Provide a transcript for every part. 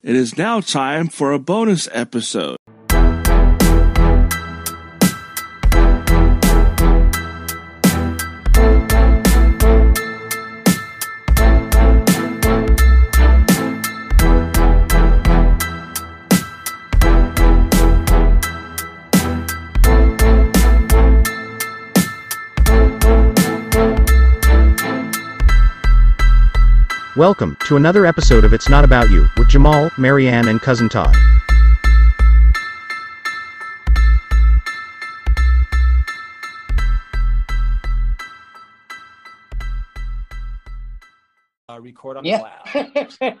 It is now time for a bonus episode. Welcome to another episode of It's Not About You with Jamal, Marianne, and Cousin Todd. uh, record on Yeah. cloud.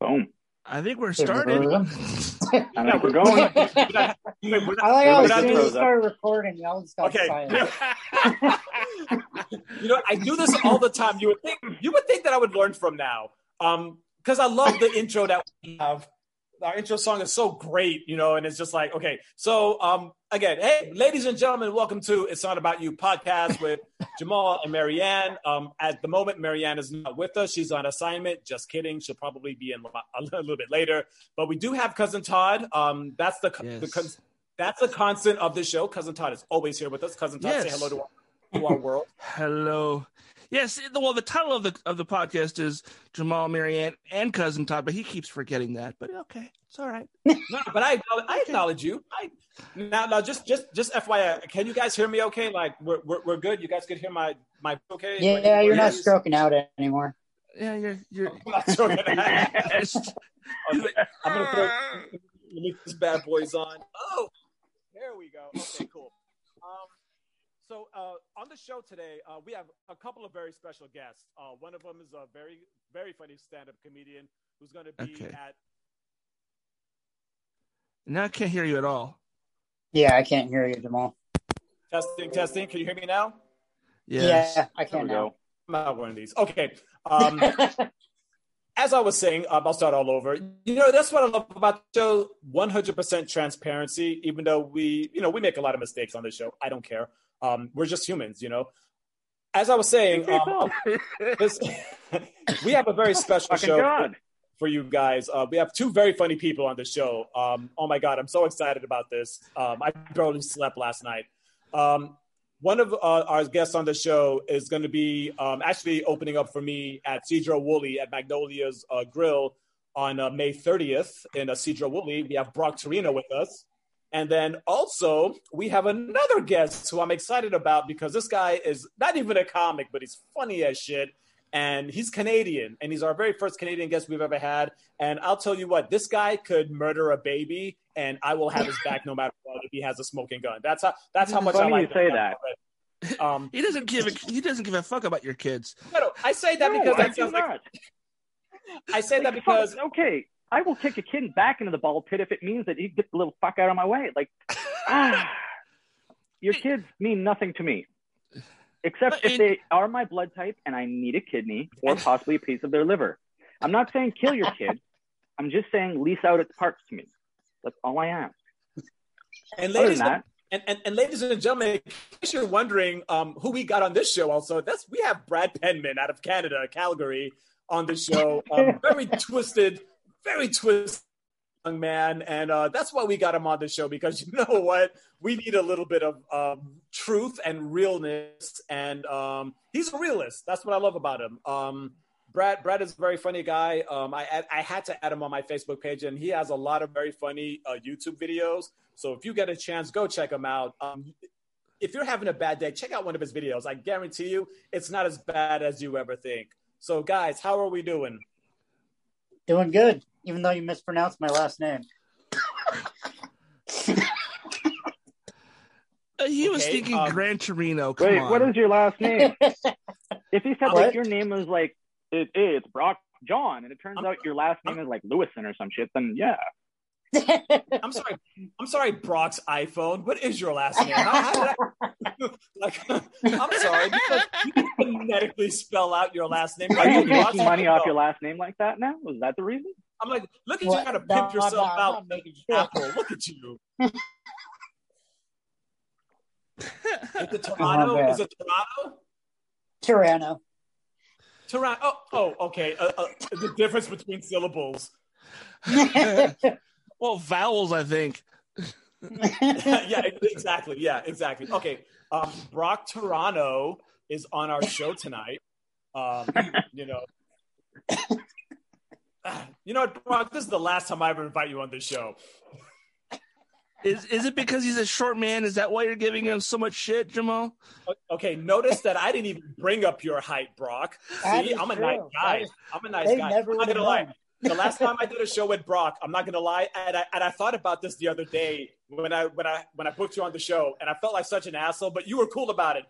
Boom. I think we're There we started. I think we're going. Wait, we're not- I like how we're as soon as doing- you started recording, y'all just got Okay. silent. you know, I do this all the time. You would think you would think that I would learn from now, um, because I love the intro that we have. Our intro song is so great, you know, and it's just like, okay. So, um, again, hey, ladies and gentlemen, welcome to "It's Not About You" podcast with Jamal and Marianne. Um, at the moment, Marianne is not with us; she's on assignment. Just kidding; she'll probably be in a little bit later. But we do have cousin Todd. Um, that's the, Yes. the that's the constant of the show. Cousin Todd is always here with us. Cousin Todd, say hello to our, to our world. Hello. Yes, well, the title of the of the podcast is Jamal, Marianne, and Cousin Todd, but he keeps forgetting that. But okay, it's all right. No, but I acknowledge, I acknowledge you. I now now just just just FYI, can you guys hear me? Okay, like we're we're, we're good. You guys could hear my my okay. Yeah, Like, you're not stroking out anymore. Yeah, you're you're. I'm not stroking out. Okay, I'm gonna throw put these bad boys on. Oh, there we go. Okay, cool. So uh, on the show today, uh, we have a couple of very special guests. Uh, one of them is a very very funny stand-up comedian who's going to be Okay. at now I can't hear you at all. Yeah, I can't hear you, Jamal. testing testing. Can you hear me now? Yes. Yeah, I can we now. go. I'm not one of these. Okay. Um, as I was saying, um, I'll start all over. You know, that's what I love about the show: 100% transparency. Even though we, you know, we make a lot of mistakes on this show. I don't care. Um, we're just humans, you know. As I was saying, um, this, we have a very special Fucking show God. for you guys. Uh, we have two very funny people on the show. Um, oh my god, I'm so excited about this. Um, I barely slept last night. Um, one of uh, our guests on the show is going to be um, actually opening up for me at Sedro Woolley at Magnolia's uh, Grill on uh, May 30th in uh, Sedro Woolley. We have Brock Torino with us. And then also, we have another guest who I'm excited about because this guy is not even a comic, but he's funny as shit. And he's Canadian, and he's our very first Canadian guest we've ever had. And I'll tell you what, this guy could murder a baby, and I will have his back no matter what if he has a smoking gun. That's how that's how much I Funny like you say that. Um, He doesn't give a he doesn't give a fuck about your kids. no, no, I say that No, because I that do sounds like not. I say that because fuck, okay, I will kick a kid back into the ball pit if it means that he gets the little fuck out of my way. Like, ah, your kids mean nothing to me, except if they are my blood type and I need a kidney or possibly a piece of their liver. I'm not saying kill your kid. I'm just saying lease out its parts to me. That's all I ask. and ladies that, and, and, and ladies and gentlemen, in case you're wondering um, who we got on this show, also that's we have Brad Penman out of Canada, Calgary, on the show. Um, very twisted, very twisted young man, and uh, that's why we got him on the show because you know what, we need a little bit of um, truth and realness, and um, he's a realist. That's what I love about him. Um, Brad, Brad is a very funny guy. Um, I I had to add him on my Facebook page, and he has a lot of very funny uh, YouTube videos. So if you get a chance, go check him out. Um, if you're having a bad day, check out one of his videos. I guarantee you, it's not as bad as you ever think. So, guys, how are we doing? Doing good, even though you mispronounced my last name. Uh, he was Okay, thinking um, Gran Torino. Come wait, on. what is your last name? if he said What? like your name was like it, it's Brock John, and it turns I'm- out your last name is like Lewison or some shit, then yeah. I'm sorry. I'm sorry, Brock's iPhone. What is your last name? How, how did I, like, I'm sorry. Because you can phonetically spell out your last name. Are you making money off your last name like that now? Was that the reason? I'm like, look at you What? trying to No, pimp yourself I'm out. not making shit. Apple, look at you. Is it Terrano? man. Is it Terrano? Terrano. Terrano. Oh, oh, okay. Uh, uh, the difference between syllables. well, vowels, I think. yeah, exactly. Yeah, exactly. Okay. Um, Brock Terrano is on our show tonight. Um, you know, you know what, Brock? This is the last time I ever invite you on this show. Is is it because he's a short man? Is that why you're giving him so much shit, Jamal? Okay, notice that I didn't even bring up your height, Brock. See, I'm a true. nice guy. That is- I'm a nice they guy. never I'm not gonna lie. The last time I did a show with Brock, I'm not gonna lie, and I, and I thought about this the other day when I when I when I booked you on the show, and I felt like such an asshole, but you were cool about it.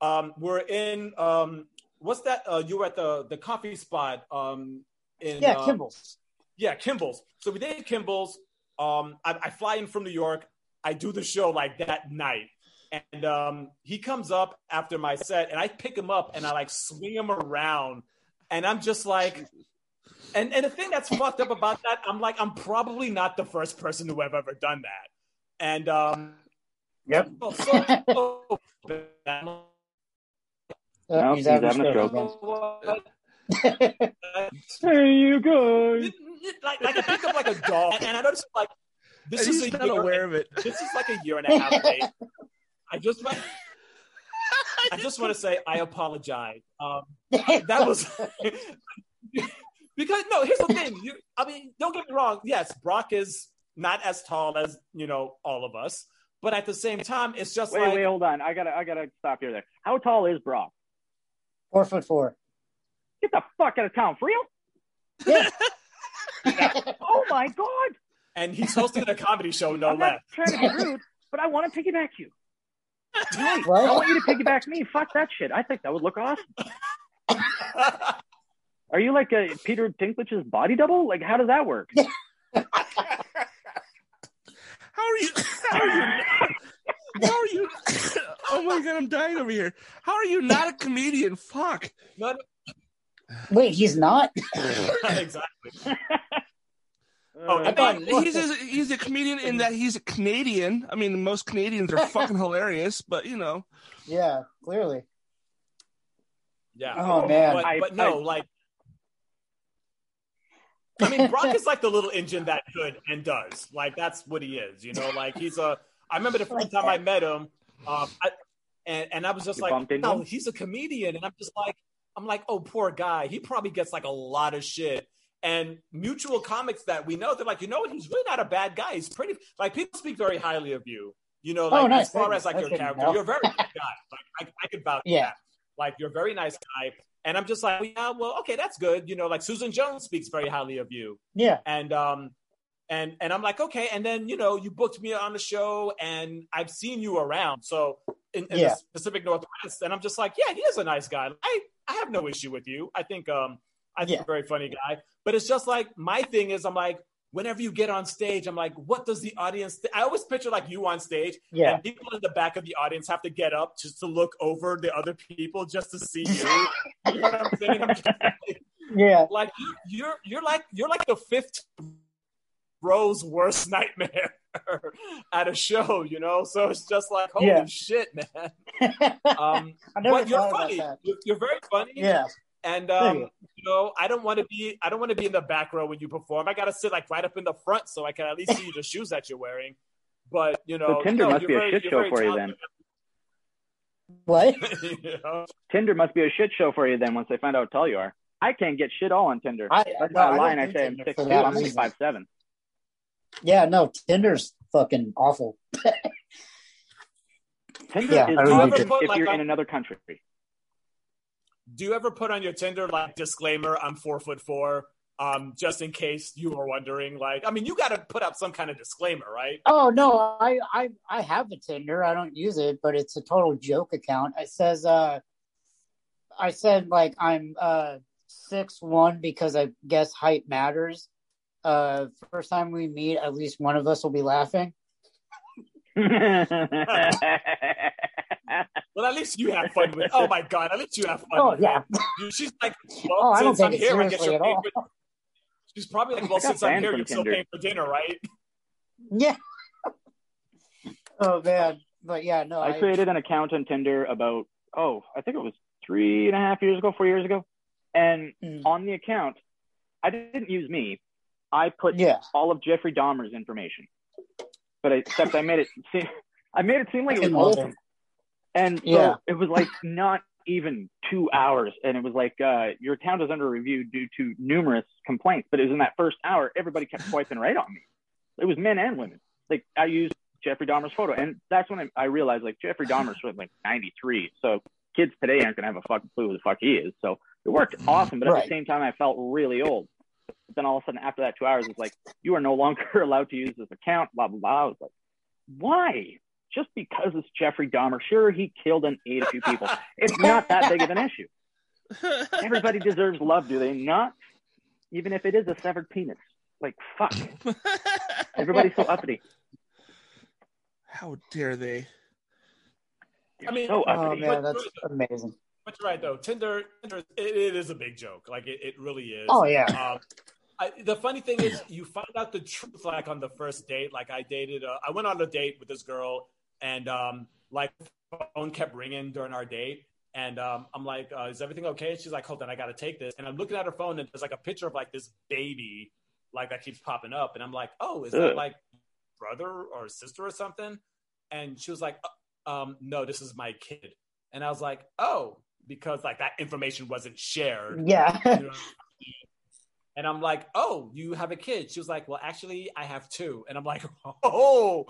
Um, we're in um, what's that? Uh, you were at the the coffee spot. Um, in yeah, uh, Kimball's. yeah, Kimball's. So we did Kimball's. Um, I, I fly in from New York. I do the show like that night. And um, he comes up after my set, and I pick him up and I like swing him around. And I'm just like, and, and the thing that's fucked up about that, I'm like, I'm probably not the first person to have ever done that. And um, Yep. oh, so, oh, Oh, No, he's having a stroke. Again. Hey, you go. like, like I pick up like a dog, and, and I noticed like this And is he's a not year, aware of it. this is like a year and a half late. I just want, I just want to say I apologize. Um, that was because no. Here's the thing. You, I mean, don't get me wrong. Yes, Brock is not as tall as you know all of us, but at the same time, it's just Wait, like wait, hold on. I gotta, I gotta stop here. there. How tall is Brock? Four foot four. Get the fuck out of town, for real? Yeah. Oh my god! and he's hosting a comedy show, no I'm not less. trying to be rude, but I want to piggyback you. I want you to piggyback me. Fuck that shit. I think that would look awesome. Are you like a Peter Dinklage's body double? Like, how does that work? How are you? How are you? How are you? Oh my god, I'm dying over here. How are you not a comedian? Fuck. Not Wait, he's not. exactly. Oh, I I mean, mean, he's a, he's a comedian in that he's a Canadian. I mean, most Canadians are fucking hilarious, but you know, Yeah, clearly. Yeah. Oh, man. But, I- but no, I- like. I mean, Brock is like the little engine that could and does. Like that's what he is. You know, like he's a. I remember the first time I met him, um, I, and and I was just You like, no, him? he's a comedian, and I'm just like, I'm like, oh, poor guy. He probably gets like a lot of shit. And mutual comics that we know, they're like, you know what? He's really not a bad guy. He's pretty like people speak very highly of you. You know, Oh, like nice. as far as like your character, help. you're a very good guy. Like I, I could vouch for Yeah. that. Like you're a very nice guy. And I'm just like, yeah, well, okay, that's good. You know, like Susan Jones speaks very highly of you. Yeah. And um and and I'm like, okay, and then you know, you booked me on the show and I've seen you around. So in, in Yeah. the Pacific Northwest, and I'm just like, yeah, he is a nice guy. I I have no issue with you. I think um I think Yeah. you're a very funny guy. But it's just like my thing is I'm like, whenever you get on stage, I'm like, what does the audience th-? I always picture like you on stage Yeah. and people in the back of the audience have to get up just to look over the other people just to see you. you know what I'm saying? I'm just like, Yeah. like you, you're you're like you're like the fifth row's worst nightmare at a show, you know. So it's just like holy Yeah. shit, man. Um, but you're funny. You're, you're very funny. Yeah. And um, you. you know, I don't want to be I don't want to be in the back row when you perform. I got to sit like right up in the front so I can at least see the shoes that you're wearing. But you know, So Tinder no, must you're be a very- shit show for you then. What? you know? Tinder must be a shit show for you then. Once they find out how tall you are, I can't get shit all on Tinder. I, That's no, not I lying. I say I'm Tinder six two. I'm only five seven. Yeah, no, Tinder's fucking awful. Tinder Yeah, is I really if like, you're a- in another country. Do you ever put on your Tinder like disclaimer? I'm four foot four. Um, just in case you were wondering, like, I mean, you got to put up some kind of disclaimer, right? Oh no, I, I I have a Tinder. I don't use it, but it's a total joke account. It says uh I said like I'm uh six one because I guess height matters. Uh first time we meet, at least one of us will be laughing. Well, at least you have fun with. Oh my god, at least you have fun. Oh yeah. it. She's like, well, Oh, I don't since I'm here, I get seriously your at all. She's probably like, well, since I'm here, you're still paying for dinner, right? Yeah. Oh man. but yeah, no, I created an account on Tinder about oh, I think it was three and a half years ago, four years ago, and Mm. on the account, I didn't use me. I put Yeah. all of Jeffrey Dahmer's information, but I, except I made it seem I made it seem like it was I love wholesome, it. and so it was like not even two hours, and it was like uh, your account is under review due to numerous complaints. But it was in that first hour, everybody kept swiping right on me. It was men and women. Like I used Jeffrey Dahmer's photo, and that's when I, I realized like Jeffrey Dahmer's from like '93, so kids today aren't gonna have a fucking clue who the fuck he is. So it worked awesome, but at Right. the same time, I felt really old. But then all of a sudden, after that two hours, it's like you are no longer allowed to use this account. Blah blah blah. I was like, why? Just because it's Jeffrey Dahmer? Sure, he killed and ate a few people. It's not that big of an issue. Everybody deserves love, do they not? Even if it is a severed penis. Like fuck. Everybody's so uppity. How dare they? I mean, so Oh man, that's amazing. But you're right though. Tinder, Tinder, it, it is a big joke. Like it, it really is. Oh yeah, Um, I, the funny thing is, you find out the truth like on the first date. Like I dated, uh, I went on a date with this girl, and um, like phone kept ringing during our date, and um, I'm like, uh, "Is everything okay?" And she's like, "Hold on, I got to take this." And I'm looking at her phone, and there's like a picture of like this baby, like that keeps popping up, and I'm like, "Oh, is that like brother or sister or something?" And she was like, uh, um, "No, this is my kid." And I was like, "Oh." Because like that information wasn't shared, yeah. you know? And I'm like, oh, you have a kid. She was like, well, actually, I have two. And I'm like, oh,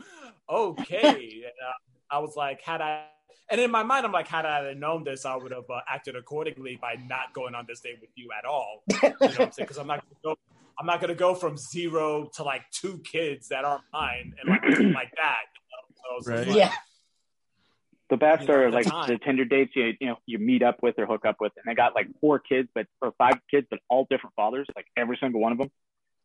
okay. and, uh, I was like, had I, and in my mind, I'm like, had I known this, I would have uh, acted accordingly by not going on this date with you at all. You know what I'm saying? Because I'm not gonna go, I'm not gonna go from zero to like two kids that aren't mine and like like that. You know? So it's Right. like, yeah. The best are like time. the Tinder dates you you know you meet up with or hook up with, and they got like four kids, but or five kids, but all different fathers, like every single one of them.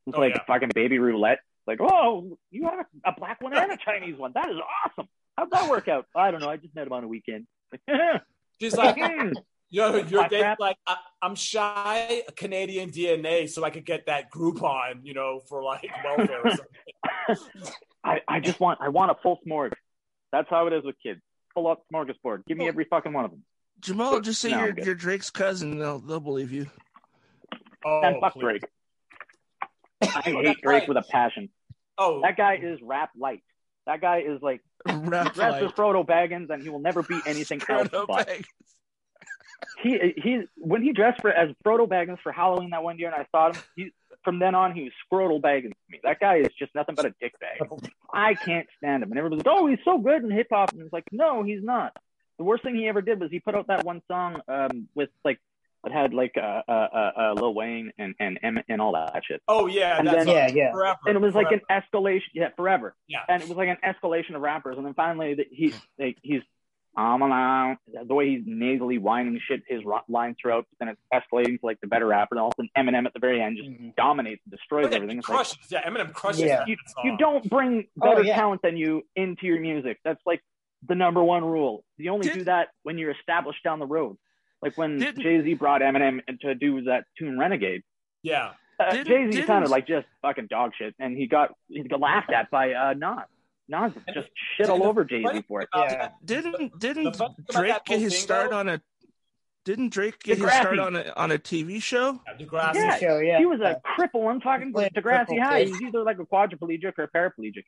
It's Oh, like yeah. fucking baby roulette. Like, oh, you have a, a black one and a Chinese one. That is awesome. How'd that work out? I don't know. I just met him on a weekend. She's like, Hmm. Yo, your date like I, I'm shy Canadian DNA, so I could get that Groupon, you know, for like welfare or something. I, I just want I want a full smorg. That's how it is with kids. Full up smorgasbord. Give me every fucking one of them. Jamal, just say No, you're, you're Drake's cousin. They'll they'll believe you. Oh, and fuck please. Drake. I hate Drake right. with a passion. Oh, That guy is rap light. That guy is like Rap dressed as Frodo Baggins, and he will never be anything else. But Baggins. He he when he dressed for as Frodo Baggins for Halloween that one year, and I saw him. He, from then on, he was Scrotal Baggins to me. That guy is just nothing but a dick bag. I can't stand him. And everybody's like, "Oh, he's so good in hip hop," and it's like, no, he's not. The worst thing he ever did was he put out that one song um, with like it had like uh, uh, uh, uh, Lil Wayne and and and all that shit. oh yeah, And that's then- Yeah, yeah. forever. and it was like an escalation. Yeah, forever. Yeah. And it was like an escalation of rappers, and then finally the, he like he's um the way he's nasally whining shit his ro- lines throughout, but then it's escalating to like the better rapper, and all of a sudden Eminem at the very end just Mhm. dominates and destroys Oh, yeah, everything. he It's like, crushes. yeah, Eminem crushes. Yeah. you, you don't bring Oh, better yeah. talent than you into your music. That's like the number one rule. You only Did- do that when you're established down the road. Like when Jay Z brought Eminem to do that tune Renegade. Yeah. Uh, Jay Z sounded like just fucking dog shit, and he got he got laughed at by uh, Nas. Nas just shit all and the over Jay Z for it. Yeah. Didn't didn't funny thing about Drake get his start on a? Didn't Drake get his start on a on a TV show? Yeah, Degrassi. Yeah. Show, yeah. He was a cripple on fucking Played Degrassi cripple High. kid. He's either like a quadriplegic or a paraplegic.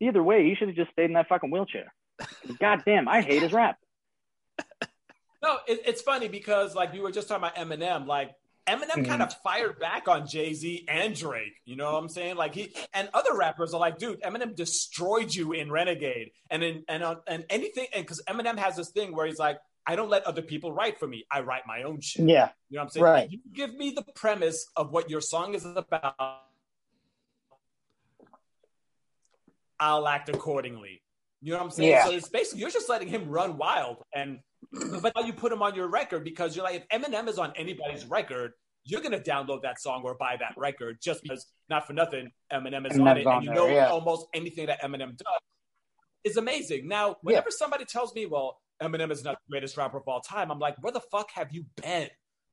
Either way, he should have just stayed in that fucking wheelchair. God damn, I hate his rap. No, it, it's funny because like we were just talking about Eminem, like Eminem mm-hmm. kind of fired back on Jay Z and Drake. You know what I'm saying? Like he and other rappers are like, dude, Eminem destroyed you in Renegade, and in and on and anything, and because Eminem has this thing where he's like, I don't let other people write for me. I write my own shit. Yeah. You know what I'm saying? Right. You give me the premise of what your song is about. I'll act accordingly. You know what I'm saying? Yeah. So it's basically you're just letting him run wild, and but now you put them on your record because you're like, if Eminem is on anybody's record, you're gonna download that song or buy that record just because, not for nothing, Eminem is on it, on and you there, know yeah. almost anything that Eminem does is amazing. Now, whenever somebody tells me, "Well, Eminem is not the greatest rapper of all time," I'm like, "Where the fuck have you been?"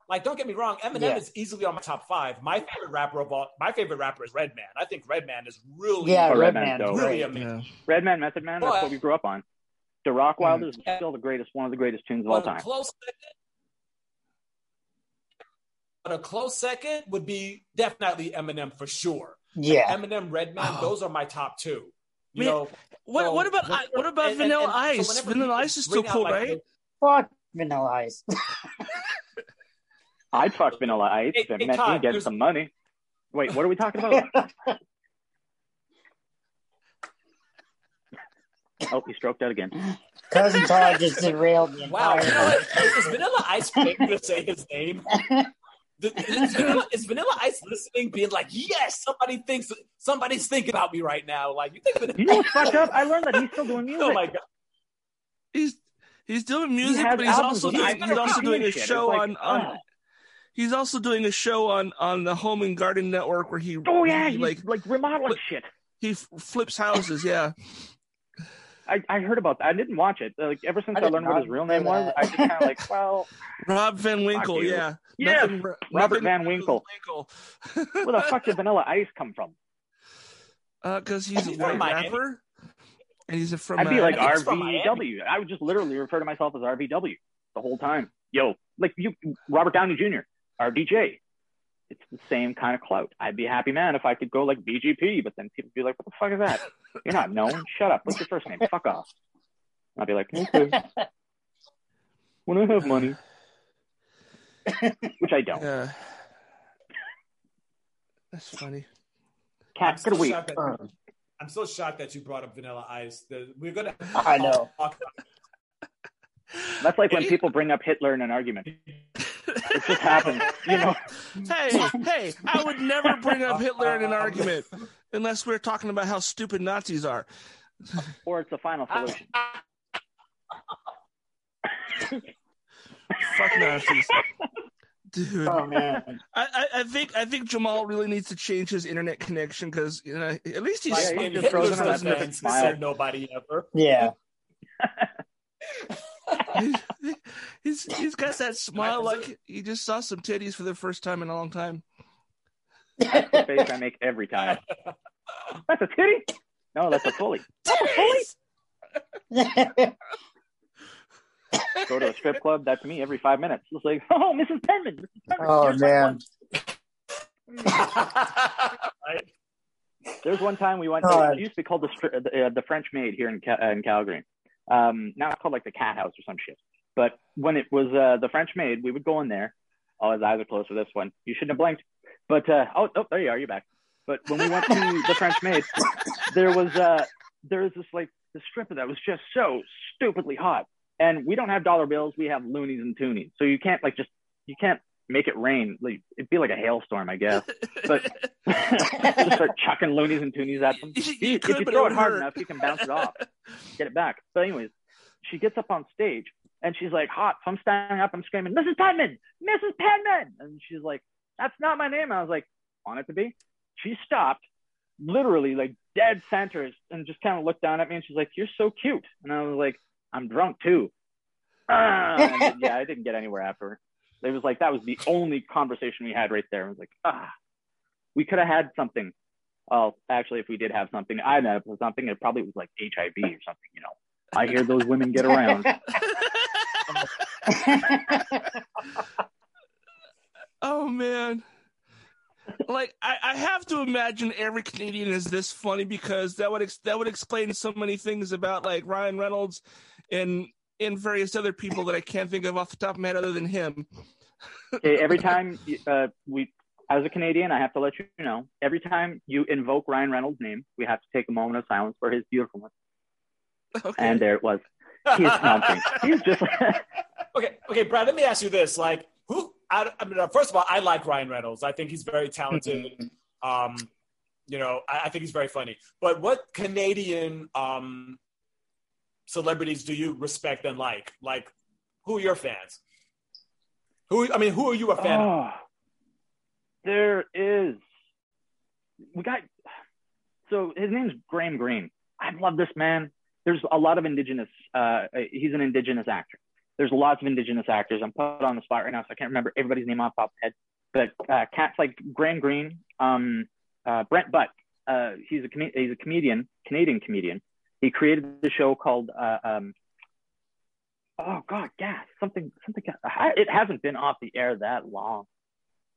Like, don't get me wrong, Eminem Yeah. is easily on my top five. My favorite rapper of all, my favorite rapper is Redman. I think Redman is really, Yeah, Oh, Redman. Redman's dope. really Right. amazing. Yeah. Redman, Method Man, that's what we grew up on. The Rock hmm. Wilder is Yeah. still the greatest, one of the greatest tunes of all But a time. close second. But a close second would be definitely Eminem for sure. Yeah. Eminem, Redman, Oh. those are my top two. You Man, know, What so what about whenever- what about and- and- Vanilla and so Ice? whenever Vanilla Ice is still cool, like, right? Fuck Vanilla Ice. I'd fuck Vanilla Ice Hey, if hey, meant me Todd, getting some money. Wait, what are we talking about? oh, he stroked out again. Cousin Todd just derailed the Wow, entire. you know what? Is Vanilla Ice waiting to say his name? Is Vanilla, is Vanilla Ice listening, being like, "Yes, somebody thinks somebody's thinking about me right now"? Like, you think Vanilla You know what's fucked up? I learned that he's still doing music. Oh my god! He's he's doing music, has but he's also with doing, he's also doing a shit. show It's on on ah. he's also doing a show on on the Home and Garden Network where he Oh yeah, he, he's like like, remodeling But- shit. he f- flips houses. Yeah, I, I heard about that. I didn't watch it. Like ever since I I, learned what his real know name was. I just kind of like, well, Rob Van Winkle. you. Yeah, Nothing- Robert nothing Van Winkle. Winkle. where the fuck did Vanilla Ice come from? Uh because Uh, he's a He's from white Miami. rapper, and he's a from. I'd be like I think he's from Miami. RVW. I would just literally refer to myself as RVW the whole time. Yo, like you, Robert Downey Jr., RDJ. It's the same kind of clout. I'd be a happy man if I could go like BGP, but then people would be like, "What the fuck is that? You're not known. Shut up. What's your first name? Fuck off." I'd be like, "Okay." When I have money, which I don't. Yeah, that's funny. I'm Cat, so good week. shocked that I'm so shocked that you brought up Vanilla Ice. The- we're gonna. I know. That's like when people bring up Hitler in an argument. It just happens, you know. Hey, hey, I would never bring up Hitler in an argument unless we're talking about how stupid Nazis are. Or it's a final solution. Fuck Nazis. Dude, Oh man. I, I, I think I think Jamal really needs to change his internet connection because you know at least he's Yeah, Like, he in just throws Hitler's in that defense, perfect he smile. said nobody ever. Yeah. he's he's got that smile like he just saw some titties for the first time in a long time. That's the face I make every time. That's a titty? No, that's a fully. Go to a strip club, that's me every five minutes. It's like, oh, Mrs. Penman. Mrs. Penman. oh man. Right? There's one time we went to, it used to be called the, the, uh, the French Maid here in, Ca- uh, in Calgary. Um, now it's called like the Cat House or some shit. But when it was uh, the French Maid, we would go in there. Oh, his eyes are closed for this one. You shouldn't have blinked. But, uh, oh, oh, there you are. You're back. But when we went to the French Maid, there was, uh, there was this like, the stripper that was just so stupidly hot. And we don't have dollar bills. We have loonies and toonies. So you can't like just, you can't make it rain. Like, it'd be like a hailstorm, I guess. But just start chucking loonies and toonies at them. You If you, could, if you throw it it hard enough, you can bounce it off, get it back. But anyways, she gets up on stage and she's like, hot. So I'm standing up, I'm screaming, Mrs. Penman, Mrs. Penman. And she's like, that's not my name. I was like, want it to be? She stopped, literally like dead center, and just kind of looked down at me and she's like, you're so cute. And I was like, I'm drunk too. Ah, then, yeah, I didn't get anywhere after. It was like that was the only conversation we had right there. I was like, ah, we could have had something. Well, actually, if we did have something, I ended up with something. It probably was like HIV or something. You know, I hear those women get around. oh man. Like I, I have to imagine every Canadian is this funny because that would ex- that would explain so many things about like Ryan Reynolds and and various other people that I can't think of off the top of my head other than him. Okay, every time uh, we, as a Canadian, I have to let you know. Every time you invoke Ryan Reynolds' name, we have to take a moment of silence for his beautifulness. Okay. And there it was. He's something. He's just. okay, okay, Brad. Let me ask you this: like, who? I, I mean, first of all, I like Ryan Reynolds. I think he's very talented. um, you know, I, I think he's very funny. But what Canadian um, celebrities do you respect and like? Like, who are your fans? Who? I mean, who are you a fan of? Oh, there is. We got. So his name's Graham Greene. I love this man. There's a lot of indigenous. Uh, he's an indigenous actor. There's lots of indigenous actors. I'm put on the spot right now, so I can't remember everybody's name off the top of my head. But uh, cats like Graham Greene, um, uh, Brent Butt. Uh, he's a com- he's a comedian, Canadian comedian. He created the show called uh, um, oh god, gas something something. It hasn't been off the air that long.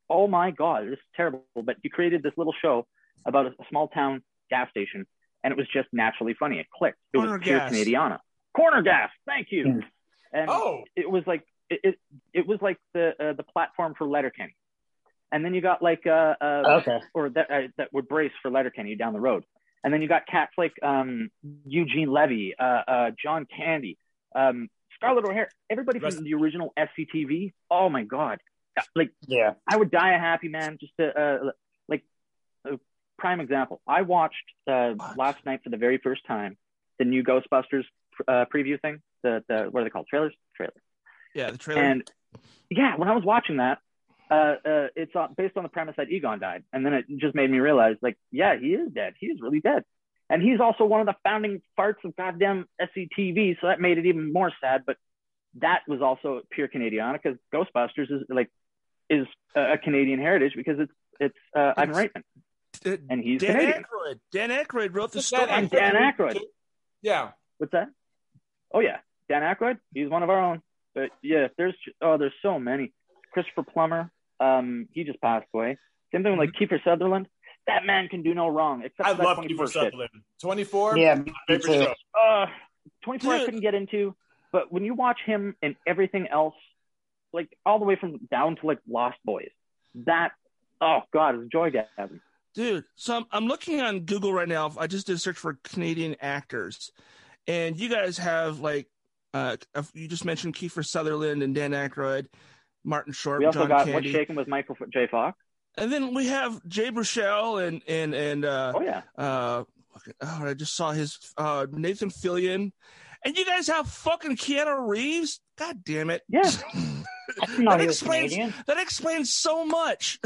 Oh my god, this is terrible. But you created this little show about a, a small town gas station, and it was just naturally funny. It clicked. It Corner was pure gas. Canadiana. Corner gas. Thank you. And Oh, it was like it it, it was like the uh, the platform for Letterkenny, and then you got like uh, uh Okay. or that uh, that would brace for Letterkenny down the road, and then you got cats like um Eugene Levy, uh, uh John Candy, um Scarlett O'Hara, everybody Rest- from the original SCTV. Oh my god, like Yeah. I would die a happy man just to uh like a prime example. I watched uh last night for the very first time the new Ghostbusters uh, preview thing. The the what are they called? Trailers. Trailers. Yeah, the trailer. And yeah, when I was watching that, uh, uh, it's uh, based on the premise that Egon died, and then it just made me realize, like, yeah, he is dead. He is really dead, and he's also one of the founding farts of goddamn SCTV. So that made it even more sad. But that was also pure Canadiana because Ghostbusters is like is a a Canadian heritage because it's it's uh, Ivan It's- Reitman, Uh, and he's Dan Canadian. Aykroyd. Dan Aykroyd wrote the story. that And Dan Aykroyd. yeah. What's that? Oh yeah, Dan Aykroyd. He's one of our own. But yeah, there's oh, there's so many. Christopher Plummer. Um, he just passed away. Same thing with like Kiefer Sutherland. That man can do no wrong. Except I for love 24 Kiefer shit. Sutherland. 24? Yeah, me Favorite too. show. Uh, 24 I couldn't get into, but when you watch him and everything else, like all the way from down to like Lost Boys, that oh god, it's joy gathering. Dude, so I'm, I'm looking on Google right now. I just did a search for Canadian actors, and you guys have like, uh, you just mentioned Kiefer Sutherland and Dan Aykroyd, Martin Short, We also John got What's Candy, Shaking with Michael F- J. Fox. and then we have Jay Baruchel and and and uh, Oh yeah, uh, fucking- oh, I just saw his uh Nathan Fillion, and you guys have fucking Keanu Reeves. God damn it! Yeah. I didn't know that explains Canadian. that explains so much.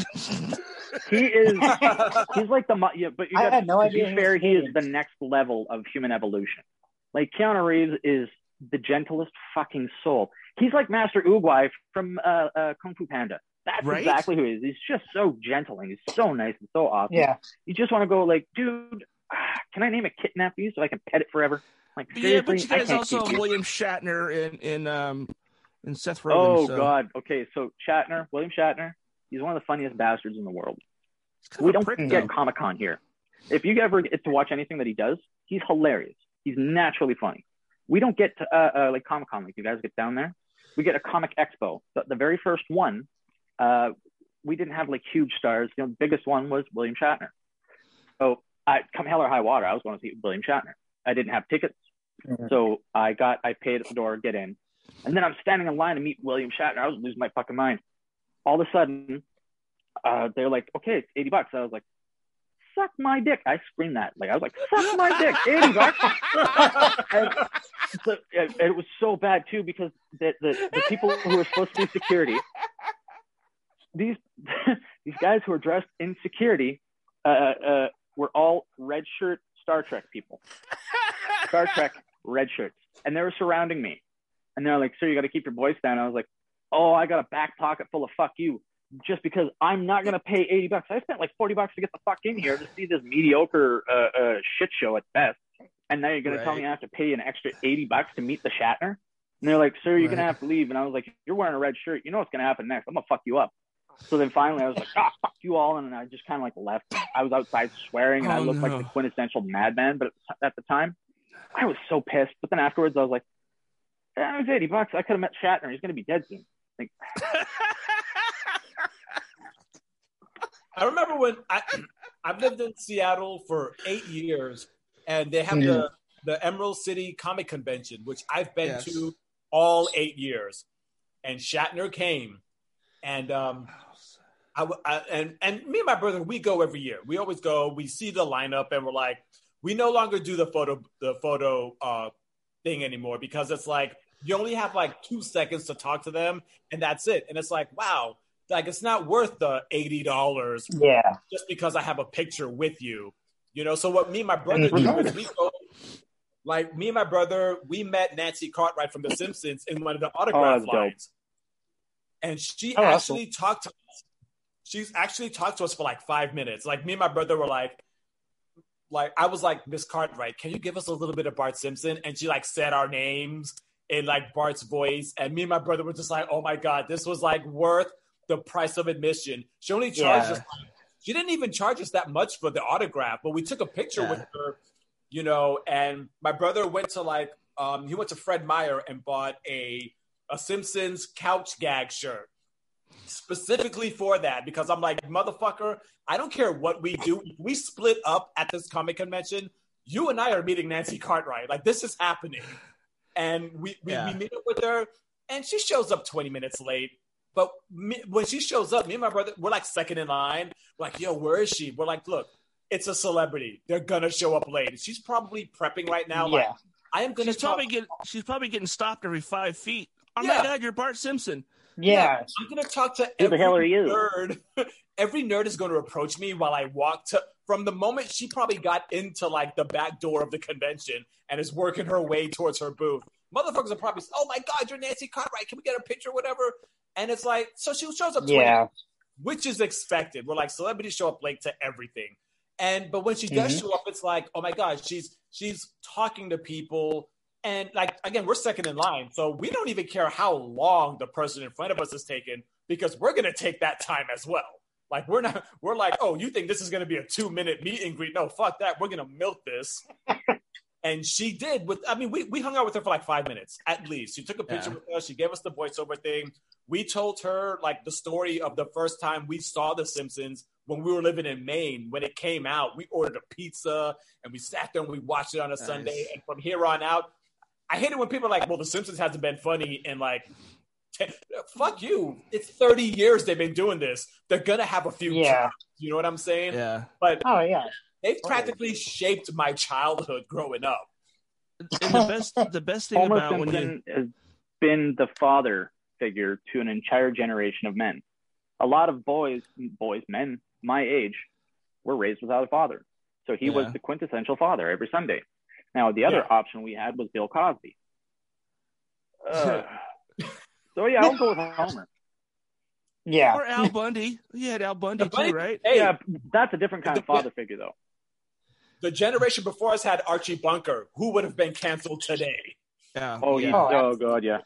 he is. he's like the mo- yeah, but you I got, had no to idea be he fair, he is the next level of human evolution. Like Keanu Reeves is the gentlest fucking soul. He's like Master Oogway from uh, uh, Kung Fu Panda. That's Right? exactly who he is. He's just so gentle and he's so nice and so awesome. Yeah. You just want to go like, dude, ah, can I name a kidnap you so I can pet it forever? Like yeah, but you I guys can't also keep have you. William Shatner in in um in Seth Rogen. Oh so God. Okay, so Shatner, William Shatner, he's one of the funniest bastards in the world. kind of we don't prick, get. Comic Con here. If you ever get to watch anything that he does, he's hilarious. He's naturally funny. We don't get to uh, uh, like Comic Con like you guys get down there. We get a Comic Expo. The, the very first one, uh, we didn't have like huge stars. You know, the biggest one was William Shatner. So I come hell or high water, I was going to see William Shatner. I didn't have tickets, Mhm. so I got I paid at the door, get in, and then I'm standing in line to meet William Shatner. I was losing my fucking mind. All of a sudden, uh, they're like, "Okay, it's eighty bucks." I was like, "Suck my dick!" I screamed that. Like I was like, "Suck my dick, eighty bucks!" and, it was so bad too because the, the the people who were supposed to be security, these these guys who were dressed in security, uh, uh, were all red shirt Star Trek people. Star Trek red shirts, and they were surrounding me, and they're like, "Sir, you got to keep your voice down." I was like, "Oh, I got a back pocket full of fuck you." Just because I'm not gonna pay eighty bucks, I spent like forty bucks to get the fuck in here to see this mediocre uh, uh, shit show at best, and now you're gonna tell me I have to pay an extra eighty bucks to meet the Shatner? And they're like, "Sir, you're gonna have to leave." And I was like, "You're wearing a red shirt. You know what's gonna happen next? I'm gonna fuck you up." So then finally, I was like, "Ah, fuck you all," and I just kind of like left. I was outside swearing, and I Oh, looked like the quintessential madman. But at the time, I was so pissed. But then afterwards, I was like, eh, was eighty bucks. I could have met Shatner. He's gonna be dead soon." Like, I remember when I I've lived in Seattle for eight years, and they have the the Emerald City Comic Convention, which I've been Yes. to all eight years. And Shatner came, and um, I, w- I- and and me and my brother we go every year. We always go. We see the lineup, and we're like, we no longer do the photo the photo uh, thing anymore because it's like you only have like two seconds to talk to them, and that's it. And it's like, wow, like it's not worth the eighty dollars Yeah. just because I have a picture with you. You know, so what me and my brother Mhm. do is we go like me and my brother, we met Nancy Cartwright from The Simpsons in one of the autograph that's dope. lines. And she Oh, actually talked to us. She's actually talked to us for like five minutes. Like me and my brother were like, like I was like, Miss Cartwright, can you give us a little bit of Bart Simpson? And she like said our names in like Bart's voice, and me and my brother were just like, "Oh my god, this was like worth the price of admission." She only charged Yeah. us. She didn't even charge us that much for the autograph, but we took a picture Yeah. with her, you know. And my brother went to like, um, he went to Fred Meyer and bought a a Simpsons couch gag shirt specifically for that because I'm like, motherfucker, I don't care what we do. If we split up at this comic convention, you and I are meeting Nancy Cartwright. Like this is happening. And we, we, Yeah. we meet up with her and she shows up 20 minutes late. But me, when she shows up, me and my brother, we're like second in line. We're like, yo, where is she? We're like, look, it's a celebrity. They're gonna show up late. She's probably prepping right now. Like, Yeah. I am gonna She's probably talk- getting she's probably getting stopped every five feet. Oh Yeah. my god, you're Bart Simpson. Yeah. I'm gonna talk to Who the every hell are you? nerd. every nerd is going to approach me while I walk to. From the moment she probably got into like the back door of the convention and is working her way towards her booth, motherfuckers are probably, oh my god, you're Nancy Cartwright. Can we get a picture, whatever? And it's like, so she shows up, 20 Yeah. which is expected. We're like celebrities show up late to everything. And but when she does Mhm. show up, it's like, oh my god, she's she's talking to people. And like again, we're second in line. So we don't even care how long the person in front of us is taking because we're gonna take that time as well. Like we're not we're like, oh, you think this is gonna be a two minute meet and greet? No, fuck that. We're gonna milk this. and she did with I mean, we, we hung out with her for like five minutes at least. She took a picture Yeah. with us, she gave us the voiceover thing we told her like the story of the first time we saw The Simpsons when we were living in Maine. When it came out, we ordered a pizza and we sat there and we watched it on a Nice. Sunday. And from here on out, I hate it when people are like, "Well, The Simpsons hasn't been funny in like." fuck you! It's thirty years they've been doing this. They're gonna have a few. Yeah. jobs, you know what I'm saying? Yeah. But Oh yeah. They've practically shaped my childhood growing up. And the best the best thing Homer about when you has been the father figure to an entire generation of men. A lot of boys, boys, men my age, were raised without a father. So he was the quintessential father every Sunday. Now, the other Yeah. option we had was Bill Cosby. Uh, so, yeah, I'll go with Homer. Yeah. or Al Bundy. You had Al Bundy Bundy- too, right? Hey, Yeah, that's a different kind of father figure, though. The generation before us had Archie Bunker, who would have been canceled today. Yeah. Oh, yeah. yeah. Oh, Oh, God, yeah.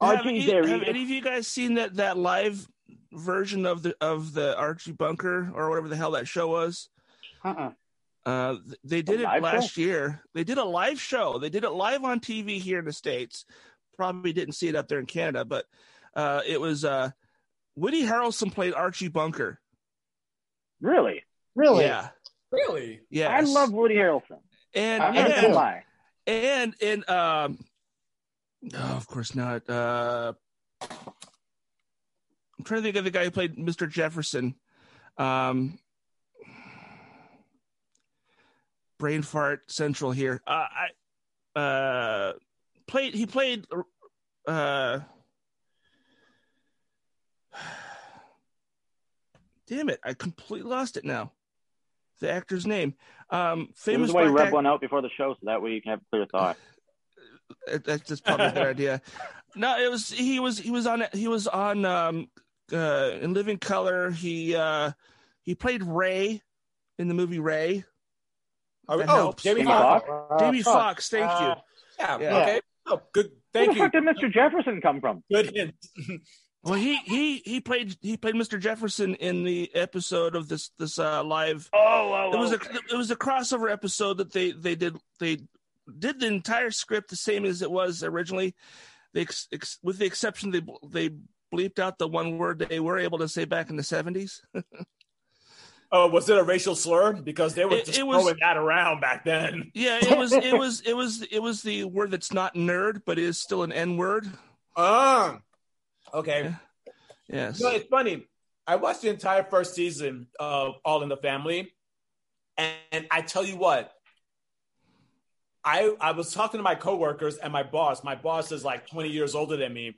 Have, Archie, any, there have any of you guys seen that that live version of the of the Archie Bunker or whatever the hell that show was? Uh-uh. Uh, they did it live last year. They did a live show. They did it live on TV here in the states. Probably didn't see it up there in Canada, but uh, it was uh, Woody Harrelson played Archie Bunker. Really? Really? Yeah, Really? yeah. I love Woody Harrelson. and I'm and, gonna lie. and and um, no, of course not. Uh, I'm trying to think of the guy who played Mr. Jefferson. Um, brain fart central here. Uh, I uh played. He played. Uh, damn it! I completely lost it now. The actor's name. Um, This famous is why you black rub act- one out before the show, so that way you can have a clear thought. That's just probably a good idea. No, it was he was he was on he was on um uh in Living Color. He uh he played Ray in the movie Ray. Oh, That oh, helps. Jamie Jamie Foxx. Foxx? Uh, Jamie fuck. Foxx, thank you. Uh, Yeah, Yeah. Okay. Oh, good. Where Thank the you. Where did Mr. Jefferson come from? Good hint. Well, he he he played he played Mr. Jefferson in the episode of this this uh live. Oh, oh, It was a it was a crossover episode that they they did they did the entire script the same as it was originally. They ex, ex, with the exception they they bleeped out the one word they were able to say back in the seventies. Oh, was it a racial slur? Because they were It- just it was- throwing that around back then. Yeah, it was it was it was it was the word that's not nerd, but is still an N word. Ah, okay. Yes. No, it's funny. I watched the entire first season of All in the Family, and, and I tell you what, I I was talking to my coworkers and my boss. My boss is like 20 years older than me,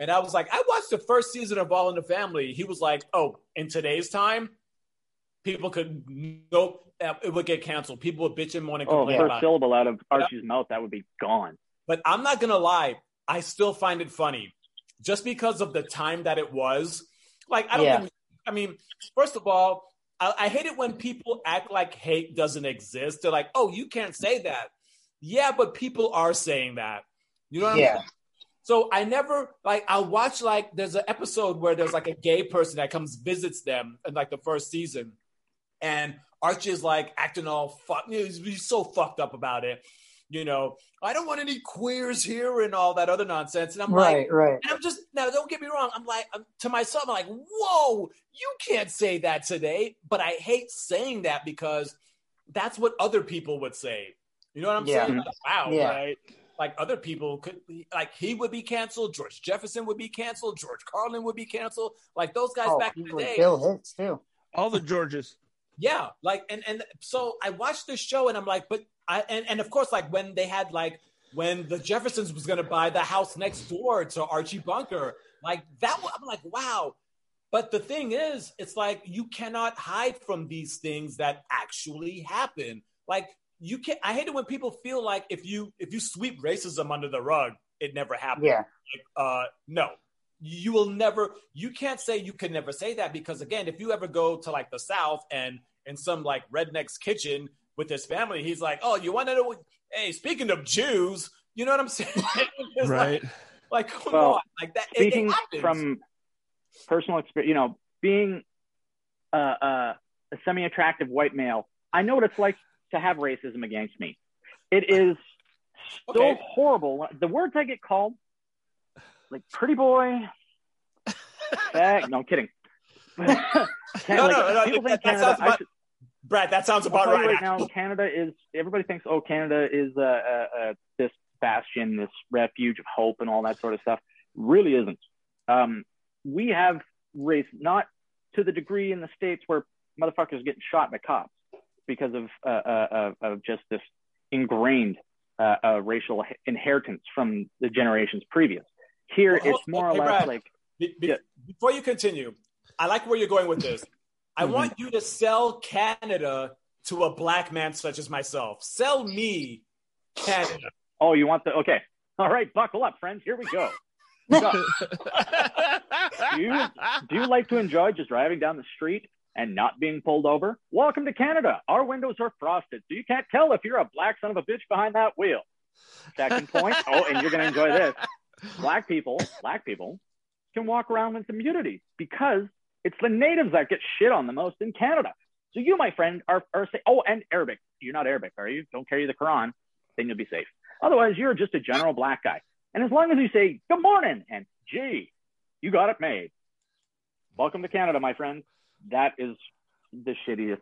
and I was like, I watched the first season of All in the Family. He was like, Oh, in today's time, people could nope, it would get canceled. People would bitch and moan and Oh, complain first about. it. syllable out of Archie's mouth, that would be gone. But I'm not gonna lie, I still find it funny, just because of the time that it was. Like I don't Yeah. think. I mean, first of all, I, I hate it when people act like hate doesn't exist. They're like, "Oh, you can't say that." Yeah, but people are saying that. You know what Yeah. So I never like I'll watch like there's an episode where there's like a gay person that comes visits them in like the first season, and Archie is like acting all fuck. He's, he's so fucked up about it. You know, I don't want any queers here and all that other nonsense. And I'm like, Right, right. and I'm just now. Don't get me wrong. I'm like I'm, to myself. I'm like, whoa, you can't say that today. But I hate saying that because that's what other people would say. You know what I'm Yeah. saying? Like, wow, Yeah. right? Like other people could, like he would be canceled. George Jefferson would be canceled. George Carlin would be canceled. Like those guys Oh, back in the day. Bill Hicks too. All the Georges. Yeah, like and and so I watched this show and I'm like, but I and, and of course like when they had like when the Jeffersons was gonna buy the house next door to Archie Bunker, like that was, I'm like, wow. But the thing is, it's like you cannot hide from these things that actually happen. Like you can not I hate it when people feel like if you if you sweep racism under the rug, it never happened Yeah. uh no you will never you can't say you can never say that because again if you ever go to like the south and in some like redneck's kitchen with his family he's like oh you want to know hey speaking of jews you know what i'm saying Right. like, like come Well, on like that it- it Speaking from personal experience, you know, being uh, uh, a semi-attractive white male, I know what it's like to have racism against me. It is so Okay. horrible. The words I get called, like pretty boy, fag. No, I'm kidding. No, like, no, no, people that- think that Canada- sounds about- should- brad that sounds about right, right now, Canada is. Everybody thinks, oh, Canada is uh, uh, uh, this bastion, this refuge of hope, and all that sort of stuff. Really isn't. Um, we have race not to the degree in the states where motherfuckers getting shot by cops because of uh, uh, uh, of just this ingrained uh, uh, racial inheritance from the generations previous. Here, Well, it's more or hey, less Brad. like Be- be- Yeah. before you continue i like where you're going with this i Mhm. want you to sell canada to a black man such as myself sell me canada Oh, you want the okay? All right, buckle up, friends. Here we go. So, you- do you like to enjoy just driving down the street and not being pulled over? Welcome to Canada. Our windows are frosted, so you can't tell if you're a black son of a bitch behind that wheel. Second point. Oh, and you're going to enjoy this. Black people, black people can walk around with immunity because it's the natives that get shit on the most in Canada. So you, my friend, are, are say, oh, and Arabic. You're not Arabic, are you? Don't carry the Quran, then you'll be safe. Otherwise, you're just a general black guy. And as long as you say good morning and gee, you got it made. Welcome to Canada, my friend. That is the shittiest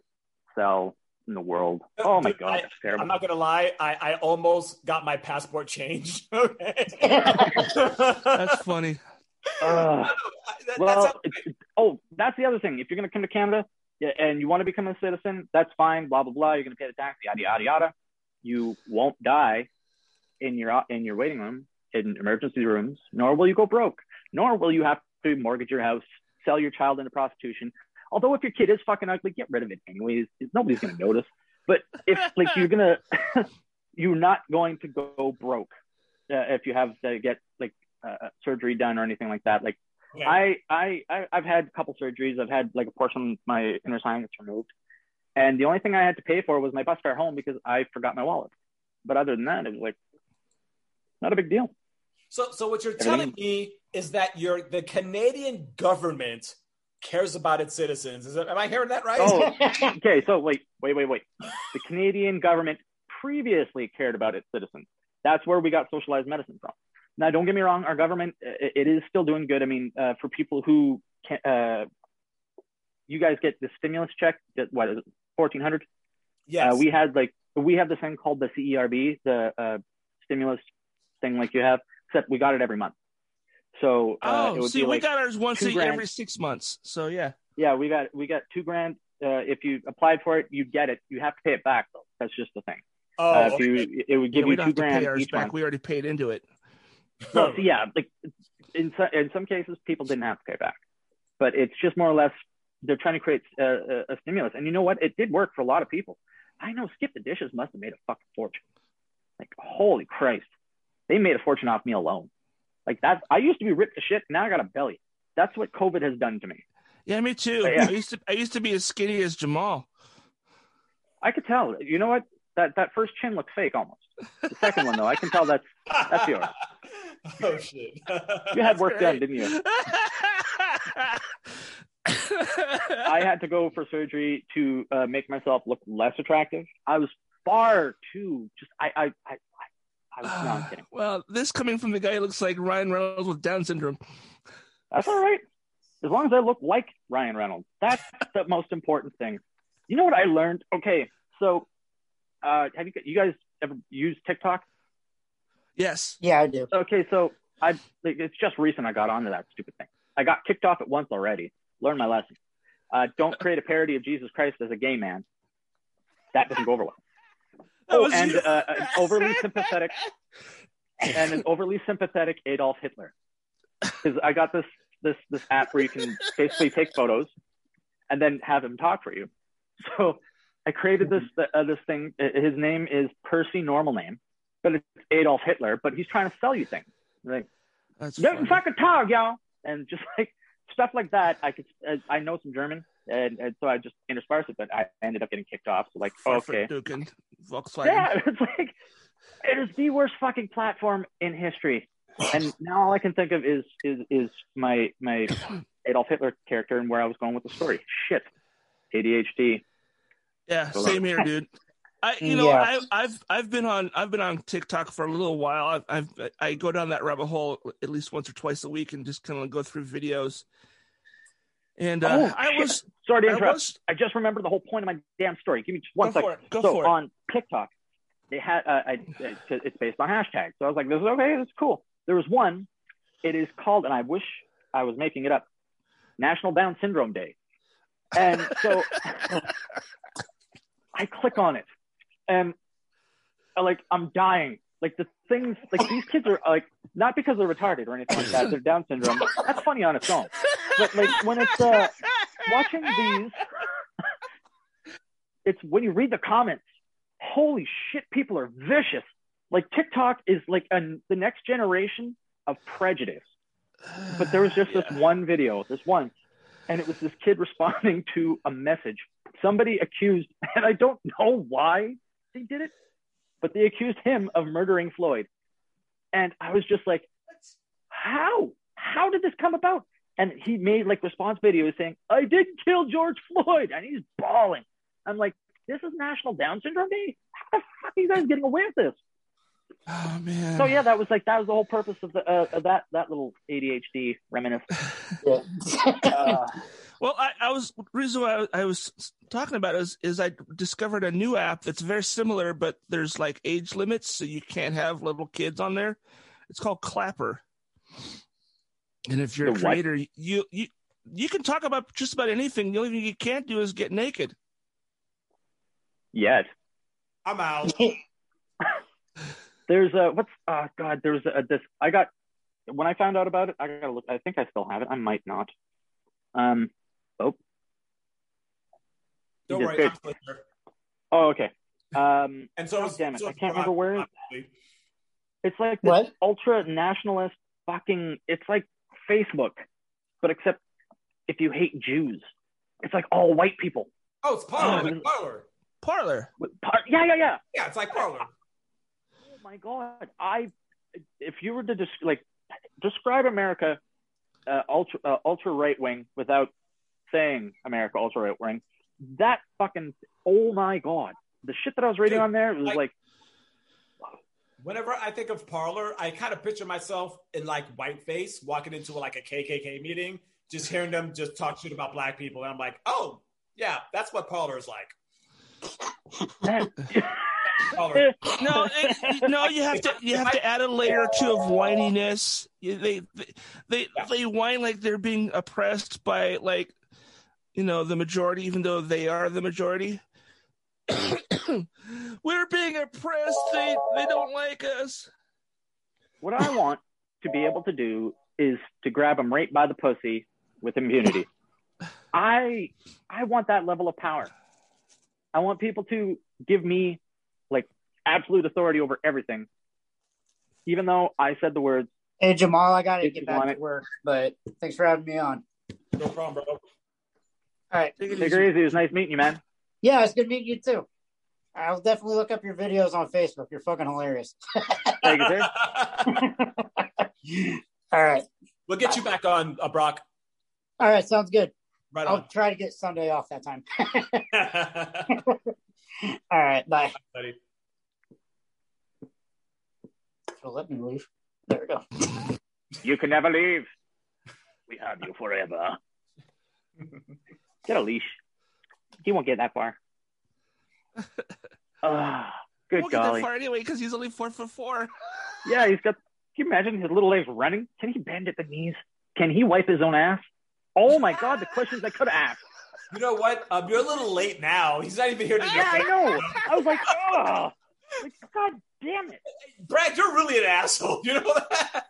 cell in the world. Uh, oh my Dude, god, I- that's terrible. I'm not gonna lie. I, I almost got my passport changed. Okay. That's funny. Ugh. That- well, that's- oh, that's the other thing. If you're going to come to Canada and you want to become a citizen, that's fine. Blah blah blah. You're going to pay the tax. Yada yada yada. You won't die in your in your waiting room in emergency rooms, nor will you go broke, nor will you have to mortgage your house, sell your child into prostitution. Although if your kid is fucking ugly, get rid of it anyways. Nobody's going to notice. But if like you're gonna, you're not going to go broke uh, if you have to get like uh, surgery done or anything like that. Like okay. I, I, I, I've had a couple surgeries. I've had like a portion of my inner sinus removed, and the only thing I had to pay for was my bus fare home because I forgot my wallet. But other than that, it was like not a big deal. so so what you're telling me is that you're the Canadian government cares about its citizens. Is that, am I hearing that right? Oh, okay. So wait, wait, wait, wait. The Canadian government previously cared about its citizens. That's where we got socialized medicine from. Now, don't get me wrong. Our government, it, it is still doing good. I mean, uh, for people who can, uh, you guys get the stimulus check. That what is it, fourteen hundred? yes. Uh, we had like we have this thing called the CERB, the uh, stimulus thing, like you have, except we got it every month. So uh, oh, see, we like got ours once grand. every six months. So yeah. yeah, we got we got two grand. Uh, if you applied for it, you get it. You have to pay it back though. That's just the thing. oh, uh, okay. you, it would Yeah, give we you don't two have to pay grand ours each back. month. We already paid into it. Well, so yeah, like in some in some cases, people didn't have to pay back, but it's just more or less they're trying to create a, a, a stimulus. And you know what? It did work for a lot of people. I know Skip the Dishes must have made a fucking fortune. Like holy Christ, they made a fortune off me alone. Like that, I used to be ripped to shit. Now I got a belly. That's what COVID has done to me. Yeah, me too. But yeah. I used to I used to be as skinny as Jamal. I could tell. You know what? That that first chin looked fake almost. The second one though, I can tell that's that's yours. Oh shit! You had work done, didn't you? I had to go for surgery to uh, make myself look less attractive. I was far too just. I. I. I. I, was, no, kidding. well, this coming from the guy who looks like Ryan Reynolds with Down syndrome. That's all right. As long as I look like Ryan Reynolds, that's the most important thing. You know what I learned? Okay, so uh, have you you guys ever used TikTok? Yes. Yeah, I do. Okay, so I like, it's just recent I got onto that stupid thing. I got kicked off at once already. Learned my lesson. Uh, don't create a parody of Jesus Christ as a gay man. That doesn't go over well. Oh, and uh, an overly sympathetic and an overly sympathetic Adolf Hitler. Because I got this this this app where you can basically take photos and then have him talk for you. So I created this uh, this thing. His name is Percy Normal Name, but it's Adolf Hitler. But he's trying to sell you things like That's "Don't funny. fucking talk, y'all," and just like stuff like that. I could I know some German, and, and so I just interspersed it. But I ended up getting kicked off. So like, okay, Duken, Volkswagen. yeah, it's like it is the worst fucking platform in history. And now all I can think of is is is my my Adolf Hitler character and where I was going with the story. Shit, ADHD. Yeah, same here, dude. I, you know, Yeah. I, I've I've been on I've been on TikTok for a little while. I've, I've I go down that rabbit hole at least once or twice a week and just kind of go through videos. And uh, Oh, I was Sorry to I interrupt. was I just remembered the whole point of my damn story. Give me just one go second. for it. Go so for it. on TikTok, they had uh, I, it's it's based on hashtags. So I was like, this is okay. This is cool. There was one. It is called, and I wish I was making it up. National Down Syndrome Day. And so I click on it, and I, like I'm dying. Like the things, like these kids are like not because they're retarded or anything like that. They're Down syndrome. That's funny on its own. But like when it's uh, watching these, it's when you read the comments. Holy shit, people are vicious. Like TikTok is like an, the next generation of prejudice. But there was just this one video, this one, and it was this kid responding to a message. Somebody accused, and I don't know why they did it, but they accused him of murdering Floyd. And I was just like, how? How did this come about? And he made like response videos saying, I didn't kill George Floyd. And he's bawling. I'm like, this is National Down Syndrome Day? How the fuck are you guys getting away with this? Oh man. So yeah, that was like that was the whole purpose of the uh, of that that little ADHD reminisce. Yeah. Uh, Well, I, I was reason why I, I was talking about is is I discovered a new app that's very similar, but there's like age limits, so you can't have little kids on there. It's called Clapper, and if you're a The what? creator, you you you can talk about just about anything. The only thing you can't do is get naked. yes, I'm out. there's a what's oh god, there's a this I got when I found out about it. I gotta look. I think I still have it. I might not. Um. Oh. Don't worry, did I'm still. Oh, okay. Um. And so Oh, is- damn it, so I can't remember where- obviously. It's like this What? ultra nationalist fucking. It's like Facebook, but except if you hate Jews, it's like all white people. Oh, it's Parler. Oh. like Parler. Parler. Par- Yeah, yeah, yeah. Yeah, it's like Parler. Oh my god! I if you were to des- like describe America uh, ultra uh, ultra right wing without saying America ultra right wing, that fucking oh my god! The shit that I was reading Dude, on there was like- like Whenever I think of Parler, I kind of picture myself in like whiteface walking into like a KKK meeting, just hearing them just talk shit about black people, and I'm like, oh yeah, that's what Parler is like. that. No, it, no, you have to you have to add a layer or two of whininess. They they they, Yeah. they whine like they're being oppressed by like you know the majority, even though they are the majority. We're being oppressed. They they don't like us. what I want to be able to do is to grab them right by the pussy with impunity. I I want that level of power. I want people to give me like absolute authority over everything. Even though I said the words, Hey Jamal, I gotta get back want to it. work, but thanks for having me on. No problem, bro. All right. Take it take easy. her easy. It was nice meeting you, man. Yeah, it's good meeting you too. I'll definitely look up your videos on Facebook. You're fucking hilarious. Thank you, sir. All right. We'll get you back on, uh, Brock. All right. Sounds good. Right I'll on. try to get Sunday off that time. All right. Bye. Buddy. So let me leave. There we go. You can never leave. We have you forever. Get a leash. He won't get that far. Ah, good Won't get that golly. far anyway because he's only four foot four. Yeah, he's got. Can you imagine his little legs running? Can he bend at the knees? Can he wipe his own ass? Oh my God, the questions I could have asked. You know what? Um, you're a little late now. He's not even here to Yeah, I know. I was like, oh, like, God damn it. Brad, you're really an asshole. You know that?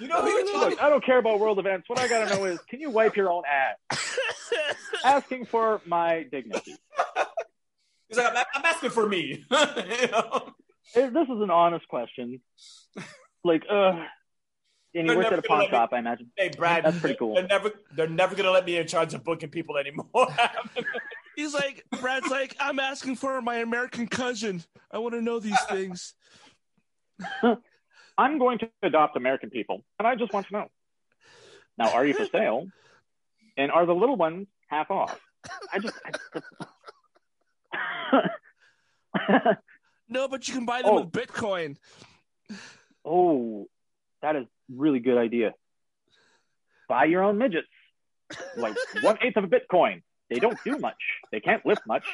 you know who you're Look, I don't care about world events. What I got to know is, can you wipe your own ass? Asking for my dignity. He's like, I'm, I'm asking for me. you know? This is an honest question. Like, uh, and he They're works at never a gonna pawn let me- shop, I imagine. Hey, Brad, That's pretty cool. They're never, they're never gonna let me in charge of booking people anymore. He's like, Brad's like, I'm asking for my American cousin. I want to know these things. I'm going to adopt American people, and I just want to know. Now, are you for sale? And are the little ones half off? I just. I- No, but you can buy them Oh. with Bitcoin. oh, that is really good idea. Buy your own midgets, like one eighth of a Bitcoin. They don't do much. They can't lift much.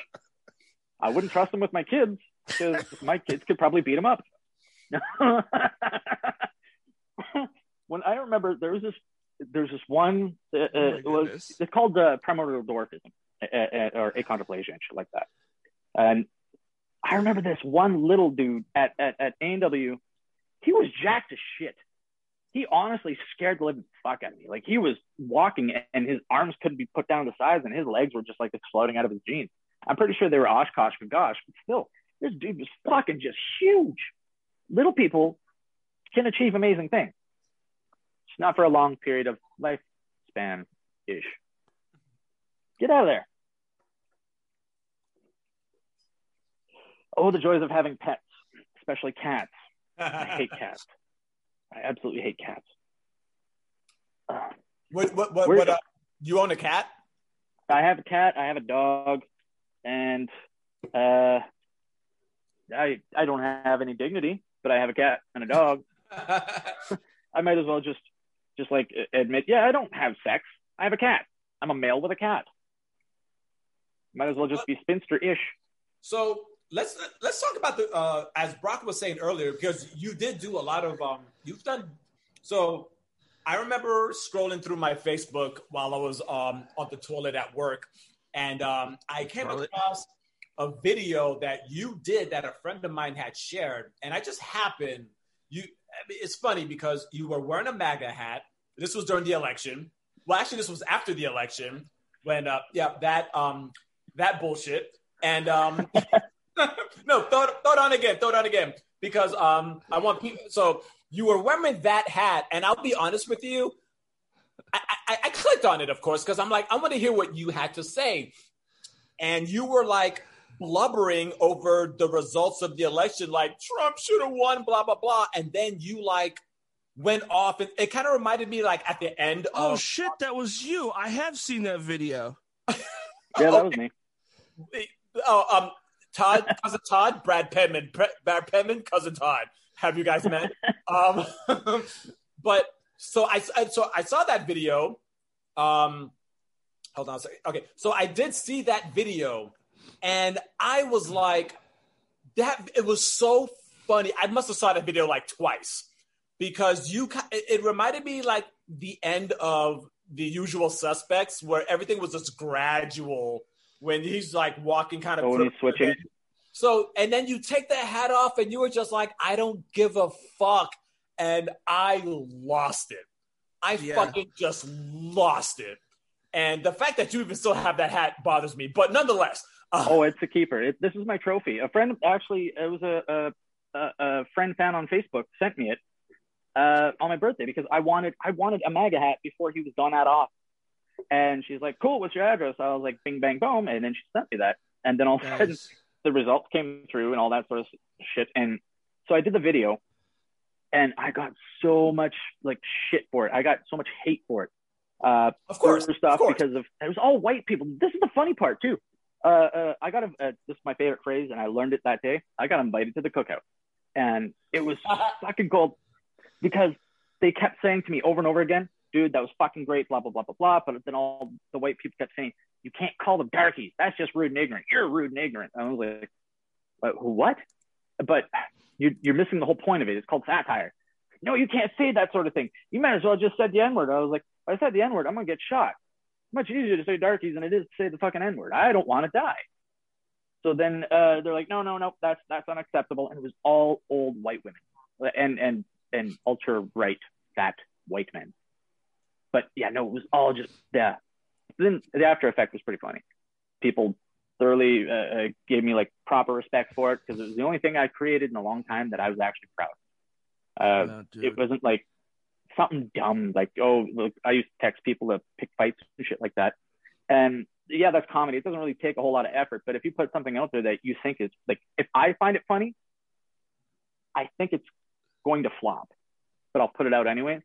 I wouldn't trust them with my kids because my kids could probably beat them up. when I remember, there was this, there's this one. Uh, uh, Oh it was, it's called uh, primordial dwarfism uh, uh, or achondroplasia and shit like that. And I remember this one little dude at at, at A&W. He was jacked as shit. He honestly scared the living fuck out of me. Like he was walking and his arms couldn't be put down to size and his legs were just like exploding out of his jeans. I'm pretty sure they were Oshkosh and gosh, but still, this dude was fucking just huge. Little people can achieve amazing things. It's not for a long period of lifespan ish. Get out of there. Oh, the joys of having pets, especially cats. I hate cats. I absolutely hate cats. Uh, what, what, what, what, uh, you own a cat? I have a cat, I have a dog, and uh, I I don't have any dignity, but I have a cat and a dog. I might as well just just like admit, yeah, I don't have sex. I have a cat. I'm a male with a cat. Might as well just be spinster-ish. So let's let's talk about the uh, as Brock was saying earlier because you did do a lot of um you've done so I remember scrolling through my Facebook while I was um on the toilet at work and um I came Toilet. across a video that you did that a friend of mine had shared and I just happened you I mean, it's funny because you were wearing a MAGA hat. This was during the election. Well actually this was after the election when uh yeah that um that bullshit. And um no, throw it, throw it on again. Throw it on again because um, I want people. So you were wearing that hat, and I'll be honest with you. I, I, I clicked on it, of course, because I'm like, I want to hear what you had to say, and you were like blubbering over the results of the election, like Trump should have won, blah blah blah, and then you like went off, and it kind of reminded me like at the end Oh of shit, that was you. I have seen that video. Yeah, that was me. Oh, um, Todd, cousin Todd, Brad Penman, Brad Penman, cousin Todd. Have you guys met? um, but so I, so I saw that video. Um, hold on a second. Okay, so I did see that video, and I was like, that. It was so funny. I must have saw that video like twice because you. It reminded me like the end of the Usual Suspects, where everything was just gradual when he's like walking kind of Oh, when he's switching. so and then you take that hat off and you were just like i don't give a fuck and i lost it i Yeah. fucking just lost it and the fact that you even still have that hat bothers me but nonetheless uh, Oh, it's a keeper. It, this is my trophy. A friend actually, it was a a, a, a friend found on Facebook sent me it uh, on my birthday because I wanted I wanted a MAGA hat before he was done that off. And she's like, "Cool, what's your address?" I was like, "Bing bang boom," and then she sent me that. And then all of a sudden, the results came through and all that sort of shit. And so I did the video, and I got so much like shit for it. I got so much hate for it. Uh, Of course, for stuff of course. because of it was all white people. This is the funny part too. Uh, uh, I got a, uh, this is my favorite phrase, and I learned it that day. I got invited to the cookout, and it was fucking gold because they kept saying to me over and over again, "Dude, that was fucking great." Blah blah blah blah blah. But then all the white people kept saying, "You can't call them darkies. That's just rude and ignorant. You're rude and ignorant." I was like, "What? what? But you're, you're missing the whole point of it. It's called satire. No, you can't say that sort of thing. You might as well just said the N word. I was like, I said the N word, I'm gonna get shot. Much easier to say darkies than it is to say the fucking N word. I don't want to die. So then uh, they're like, no, no, no, that's that's unacceptable. And it was all old white women and and and ultra right fat white men. But yeah, no, it was all just yeah. Then the after effect was pretty funny. People thoroughly uh, uh, gave me like proper respect for it because it was the only thing I created in a long time that I was actually proud. of. Uh, dude. it wasn't like something dumb like oh look i used to text people to pick fights and shit like that and yeah that's comedy it doesn't really take a whole lot of effort but if you put something out there that you think is like if i find it funny i think it's going to flop but i'll put it out anyway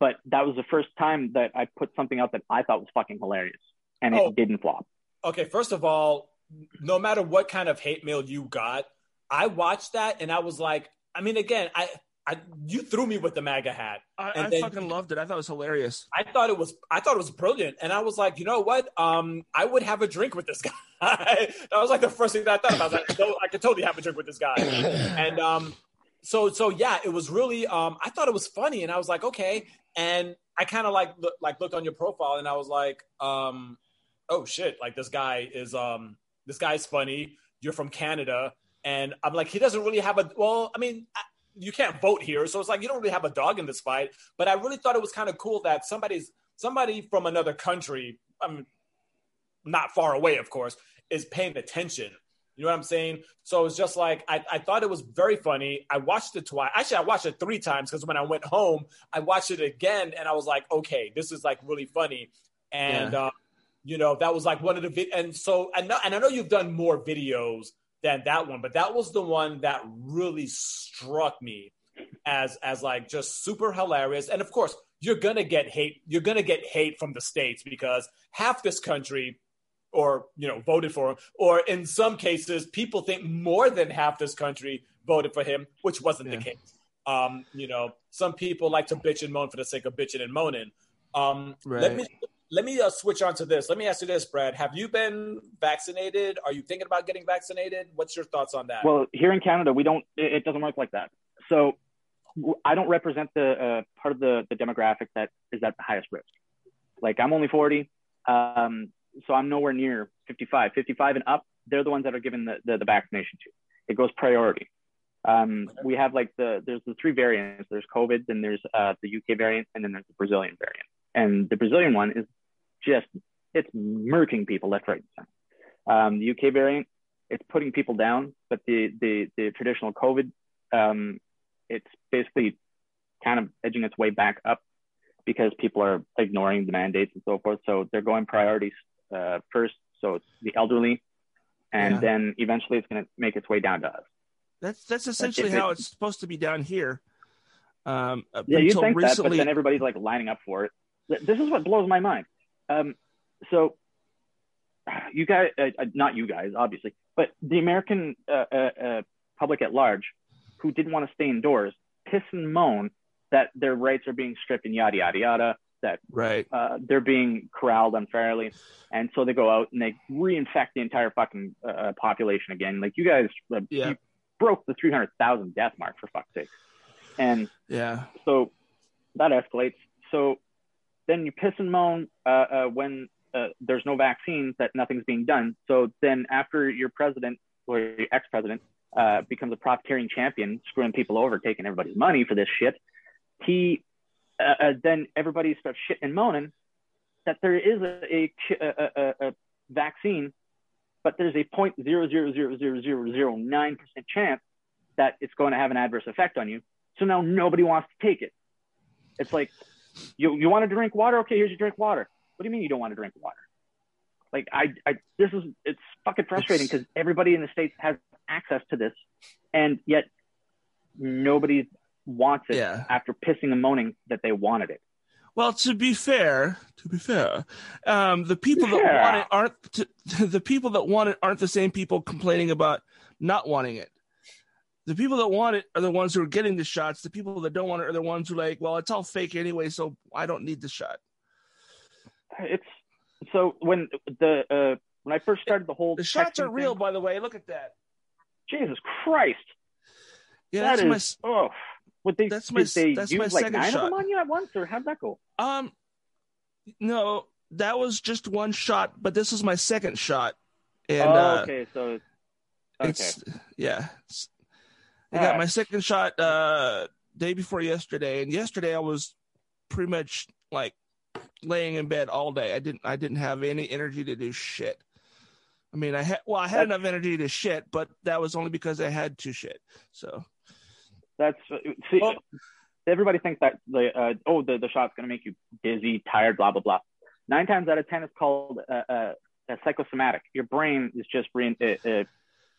but that was the first time that i put something out that i thought was fucking hilarious and it Oh. didn't flop okay, first of all, no matter what kind of hate mail you got, I watched that and I was like, I mean, again, I, I you threw me with the MAGA hat. I, and I then- fucking loved it. I thought it was hilarious. I thought it was I thought it was brilliant, and I was like, you know what? Um, I would have a drink with this guy. that was like the first thing that I thought about. I, was like, I could totally have a drink with this guy. And um, so so yeah, it was really um, I thought it was funny, and I was like, okay. And I kind of like look, like looked on your profile, and I was like, um, oh shit, like this guy is um, this guy's funny. You're from Canada, and I'm like, he doesn't really have a well. I mean. I, you can't vote here, so it's like you don't really have a dog in this fight. But I really thought it was kind of cool that somebody's somebody from another country, I mean, not far away, of course, is paying attention. You know what I'm saying? So it was just like I, I thought it was very funny. I watched it twice. Actually, I watched it three times because when I went home, I watched it again, and I was like, okay, this is like really funny. And Yeah. uh, you know, that was like one of the vid- and so and and I know you've done more videos than that one, but that was the one that really struck me as as like just super hilarious. And of course, you're gonna get hate. You're gonna get hate from the states because half this country, or you know, voted for him, or in some cases, people think more than half this country voted for him, which wasn't the case. Um, you know, some people like to bitch and moan for the sake of bitching and moaning. Um, Let me let me uh, switch on to this. Let me ask you this, Brad. Have you been vaccinated? Are you thinking about getting vaccinated? What's your thoughts on that? Well, here in Canada, we don't. It, it doesn't work like that. So i don't represent the uh, part of the the demographic that is at the highest risk. Like I'm only 40, um, so I'm nowhere near 55. 55 and up, they're the ones that are given the the, the vaccination to. It goes priority. Um, we have like the there's the three variants. There's COVID, then there's uh, the UK variant, and then there's the Brazilian variant. And the Brazilian one is just it's murking people left, right, and center. Um, the UK variant, it's putting people down, but the the the traditional COVID, um, it's basically kind of edging its way back up because people are ignoring the mandates and so forth. So they're going priorities uh, first. So it's the elderly, and Yeah. then eventually it's going to make its way down to us. That's that's essentially how it's supposed to be down here. Um, Yeah, you think that, but then everybody's like lining up for it. This is what blows my mind. Um, so you guys, uh, uh, not you guys, obviously, but the American uh, uh, uh, public at large, who didn't want to stay indoors, piss and moan that their rights are being stripped and yada yada yada. That right? uh, they're being corralled unfairly, and so they go out and they reinfect the entire fucking uh, population again. Like you guys, uh, Yeah. you broke the three hundred thousand death mark for fuck's sake, and Yeah, so that escalates. So then you piss and moan uh, uh, when uh, there's no vaccines that nothing's being done. So then after your president or your ex-president uh, becomes a profiteering champion, screwing people over, taking everybody's money for this shit, he uh, uh, then everybody starts shitting and moaning that there is a, a, a, a, vaccine, but there's a point zero zero zero zero zero zero nine percent chance that it's going to have an adverse effect on you. So now nobody wants to take it. It's like you you want to drink water? Okay, here's your drink water. What do you mean you don't want to drink water? Like I, I this is it's fucking frustrating because everybody in the states has access to this, and yet nobody wants it Yeah. after pissing and moaning that they wanted it. Well, to be fair, to be fair, um, the people that want it aren't t- the people that want it aren't the same people complaining about not wanting it. The people that want it are the ones who are getting the shots. The people that don't want it are the ones who are like, well, it's all fake anyway, so I don't need the shot. It's so when the uh, when I first started the whole The shots are real, thing- by the way. Look at that. Jesus Christ, Yeah, that that's is oh. Would they, that's my- they that's use my like second nine shot. of them on you at once, or how'd that go? um. No, that was just one shot, but this is my second shot, and oh, uh, okay, so okay. It's yeah. It's- I All got right. my second shot uh day before yesterday, and yesterday I was pretty much like laying in bed all day. I didn't I didn't have any energy to do shit. I mean, I had well, I had That's- enough energy to shit, but that was only because I had to shit. So That's see, Well- everybody thinks that the uh, oh the, the shot's gonna make you dizzy, tired, blah blah blah. Nine times out of ten, it's called uh, uh, a psychosomatic. Your brain is just re- uh,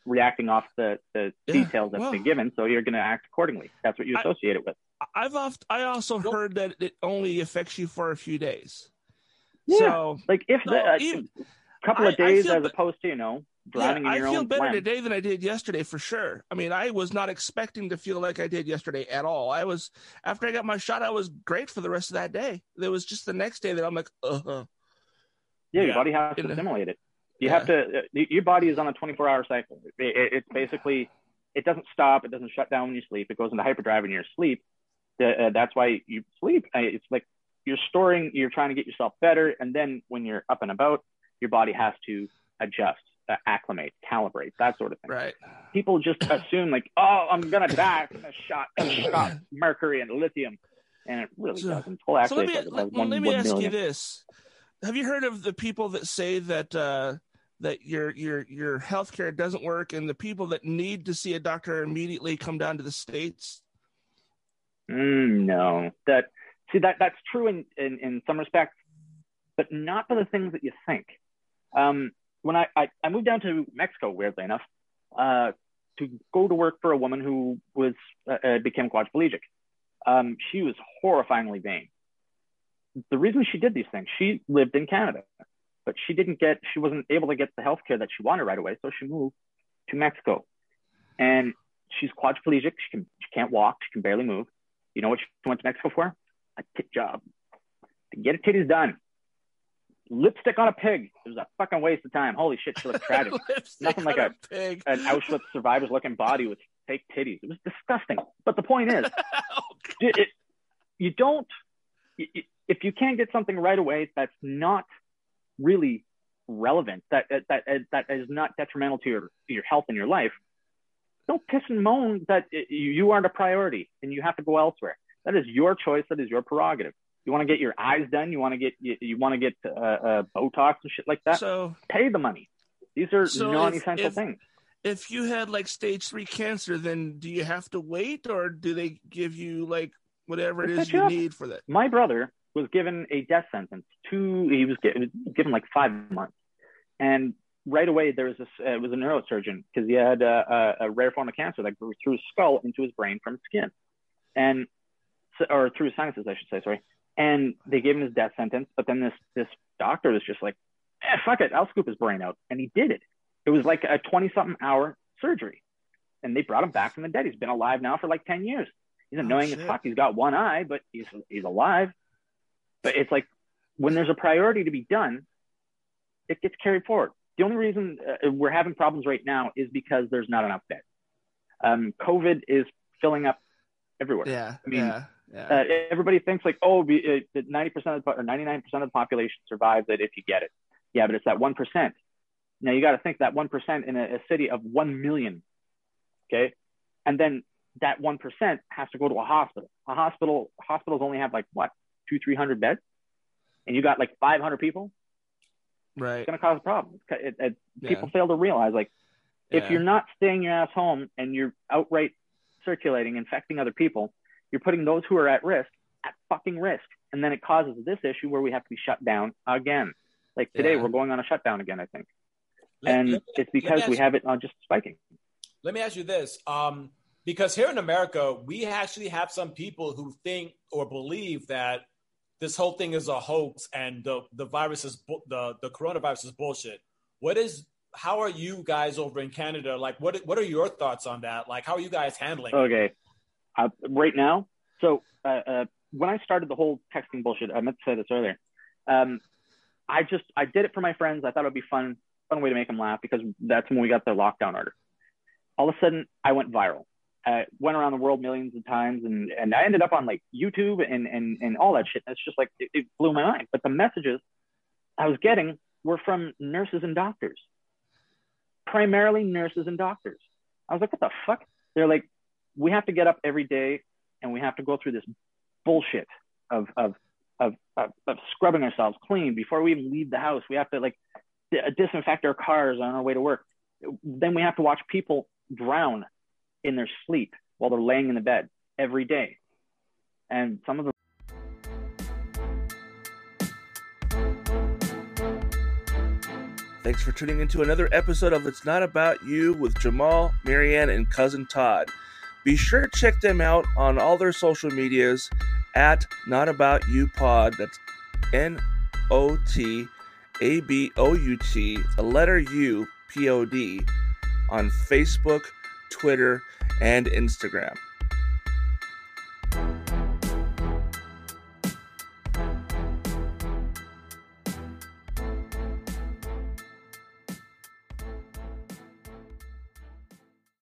reacting off the, the Yeah, details that's well- been given, so you're gonna act accordingly. That's what you I- associate it with. I- I've oft, I also heard that it only affects you for a few days. Yeah. So Like if no, the, even- couple I- of I days as opposed to you know yeah, drowning in I your feel own better phlegm. today than I did yesterday for sure. I mean, I was not expecting to feel like I did yesterday at all. I was after I got my shot, I was great for the rest of that day. There was just the next day that I'm like, uh, huh. Yeah, your Yeah. body has to In a- assimilate it. You Yeah. have to. Uh, your body is on a 24-hour cycle. It, it, it's basically it doesn't stop. It doesn't shut down when you sleep. It goes into hyperdrive when you're asleep. The, uh, that's why you sleep. Uh, It's like you're storing. You're trying to get yourself better, and then when you're up and about, your body has to adjust, uh, acclimate, calibrate, that sort of thing. right. People just assume like, oh, I'm gonna die from a shot, a shot, mercury and lithium, and it really So- doesn't. Well, So let me like let, one, let me ask you this: Have you heard of the people that say that uh, that your your your healthcare doesn't work, and the people that need to see a doctor immediately come down to the states? Mm, no, that see that that's true in, in in some respects, but not for the things that you think. Um, when I, I I moved down to Mexico, weirdly enough, uh, to go to work for a woman who was uh, uh, became quadriplegic. Um, she was horrifyingly vain. The reason she did these things, she lived in Canada, but she didn't get, she wasn't able to get the health care that she wanted right away, so she moved to Mexico. And she's quadriplegic. She can, she can't walk. She can barely move. You know what she went to Mexico for? A tit job. To get her titties done. Lipstick on a pig. It was a fucking waste of time. Holy shit, she looked tragic. Nothing like on a- pig. An Auschwitz survivor's looking body with fake titties. It was disgusting. But the point is, oh, it, it- you don't, if you can't get something right away that's not really relevant, that, that, that is not detrimental to your, your health and your life, don't piss and moan that you aren't a priority and you have to go elsewhere. That is your choice. That is your prerogative. You want to get your eyes done. You want to get you, you want to get uh, uh, Botox and shit like that. so Pay the money. These are So non-essential if- things. if you had like stage three cancer, then do you have to wait, or do they give you like whatever it is you up. need for that? my brother was given a death sentence. Two, he was given, given like five months, and right away there was this. Uh, it was a neurosurgeon because he had a, a, a rare form of cancer that grew through his skull into his brain from his skin, and or through his sinuses, I should say. Sorry. And they gave him his death sentence, but then this this doctor was just like, eh, "Fuck it, I'll scoop his brain out," and he did it. It was like a twenty something hour surgery, and they brought him back from the dead. He's been alive now for like ten years. He's Oh, annoying as fuck. He's got one eye, but he's he's alive. But it's like when there's a priority to be done, it gets carried forward. The only reason uh, we're having problems right now is because there's not enough beds. Um, COVID is filling up everywhere. Yeah, I mean, yeah, yeah. Uh, everybody thinks like, oh, be- that 90% of the, or 99% of the population survives it if you get it. Yeah, but it's that 1%. Now you got to think that 1% in a, a city of 1 million. Okay. And then that 1% has to go to a hospital. A hospital, hospitals only have like what, two, 300 beds? And you got like 500 people? right. It's going to cause a problem. It, it, Yeah. People fail to realize like, if Yeah. you're not staying your ass home and you're outright circulating, infecting other people, you're putting those who are at risk at fucking risk. And then it causes this issue where we have to be shut down again. Like today, Yeah. we're going on a shutdown again. I think, Let- and let me- it's because we you- have it on just spiking. Let me ask you this. Um, because here in America, we actually have some people who think or believe that this whole thing is a hoax and the, the virus is bu- the, the coronavirus is bullshit. What is how are you guys over in Canada? Like what what are your thoughts on that? Like how are you guys handling it? Okay, uh, right now. So uh, uh, when I started the whole texting bullshit, I meant to say this earlier. Um, I just I did it for my friends. I thought it would be fun, fun way to make them laugh because that's when we got the lockdown order. All of a sudden, I went viral. I went around the world millions of times, and and I ended up on like YouTube and and and all that shit. It's just like it, it blew my mind. But the messages I was getting were from nurses and doctors, primarily nurses and doctors. I was like, what the fuck? They're like, we have to get up every day and we have to go through this bullshit of of of, of, of scrubbing ourselves clean before we even leave the house. We have to like di- disinfect our cars on our way to work. Then we have to watch people drown in their sleep while they're laying in the bed every day. And some of them Thanks for tuning into another episode of It's Not About You with Jamal, Marianne, and Cousin Todd. Be sure to check them out on all their social medias at Not About You Pod. That's N O T A B O U T, the letter U P O D, on Facebook, Twitter, and Instagram.